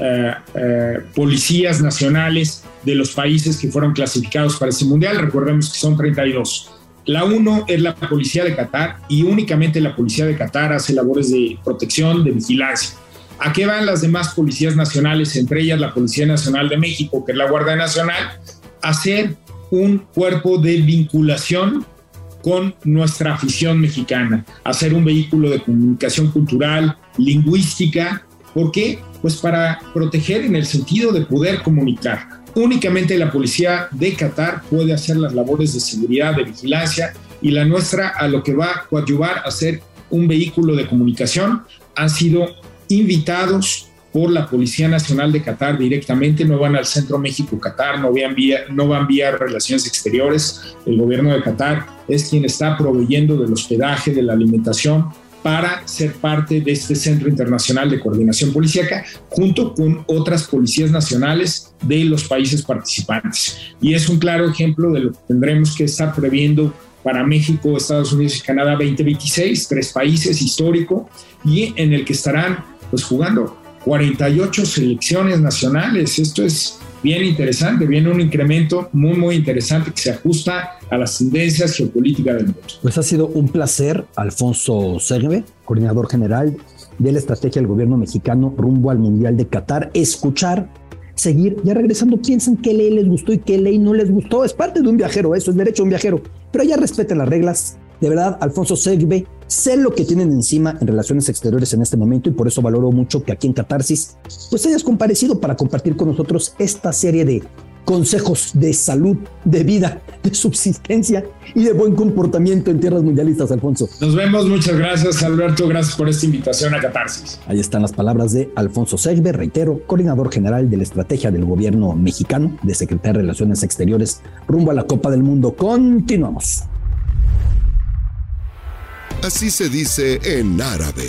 E: eh, eh, policías nacionales de los países que fueron clasificados para ese mundial. Recordemos que son 32. La uno es la policía de Qatar y únicamente la policía de Qatar hace labores de protección, de vigilancia. ¿A qué van las demás policías nacionales, entre ellas la Policía Nacional de México, que es la Guardia Nacional? Hacer un cuerpo de vinculación con nuestra afición mexicana, hacer un vehículo de comunicación cultural, lingüística. ¿Por qué? Pues para proteger en el sentido de poder comunicar. Únicamente la policía de Qatar puede hacer las labores de seguridad, de vigilancia, y la nuestra a lo que va a coadyuvar a ser un vehículo de comunicación han sido invitados por la Policía Nacional de Qatar directamente, no van al Centro México-Qatar, no, no van vía Relaciones Exteriores. El gobierno de Qatar es quien está proveyendo del hospedaje, de la alimentación, para ser parte de este Centro Internacional de Coordinación Policíaca, junto con otras policías nacionales de los países participantes. Y es un claro ejemplo de lo que tendremos que estar previendo para México, Estados Unidos y Canadá 2026, tres países histórico, y en el que estarán pues jugando 48 selecciones nacionales. Esto es bien interesante, viene un incremento muy, muy interesante que se ajusta a las tendencias geopolíticas del mundo.
B: Pues ha sido un placer, Alfonso Serve, coordinador general de la estrategia del gobierno mexicano rumbo al Mundial de Qatar, escuchar, seguir, ya regresando, piensan qué ley les gustó y qué ley no les gustó. Es parte de un viajero, eso es derecho de un viajero, pero ya respeten las reglas. De verdad, Alfonso Segbe Sé lo que tienen encima en relaciones exteriores en este momento y por eso valoro mucho que aquí en Catarsis pues hayas comparecido para compartir con nosotros esta serie de consejos de salud, de vida, de subsistencia y de buen comportamiento en tierras mundialistas, Alfonso.
E: Nos vemos, muchas gracias Alberto, gracias por esta invitación a Catarsis.
B: Ahí están las palabras de Alfonso Segbe, reitero, coordinador general de la estrategia del gobierno mexicano de Secretaría de Relaciones Exteriores rumbo a la Copa del Mundo. Continuamos.
A: Así se dice en árabe.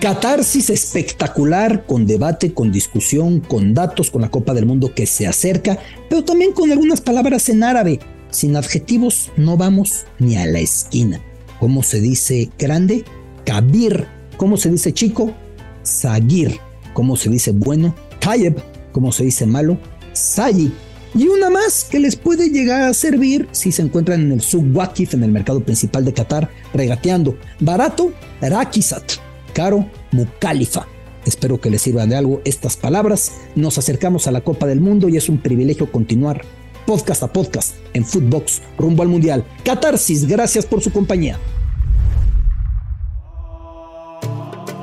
B: Catarsis espectacular, con debate, con discusión, con datos, con la Copa del Mundo que se acerca, pero también con algunas palabras en árabe. Sin adjetivos no vamos ni a la esquina. ¿Cómo se dice grande? Kabir. ¿Cómo se dice chico? Sagir. ¿Cómo se dice bueno? Tayeb. ¿Cómo se dice malo? Sayi. Y una más que les puede llegar a servir si se encuentran en el Wakif, en el mercado principal de Qatar, regateando. Barato, Rakisat. Caro, Mukalifa. Espero que les sirvan de algo estas palabras. Nos acercamos a la Copa del Mundo y es un privilegio continuar podcast a podcast en Footbox rumbo al Mundial. Catarsis, gracias por su compañía.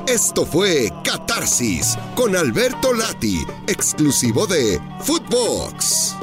A: Esto fue Catarsis con Alberto Lati, exclusivo de Footbox.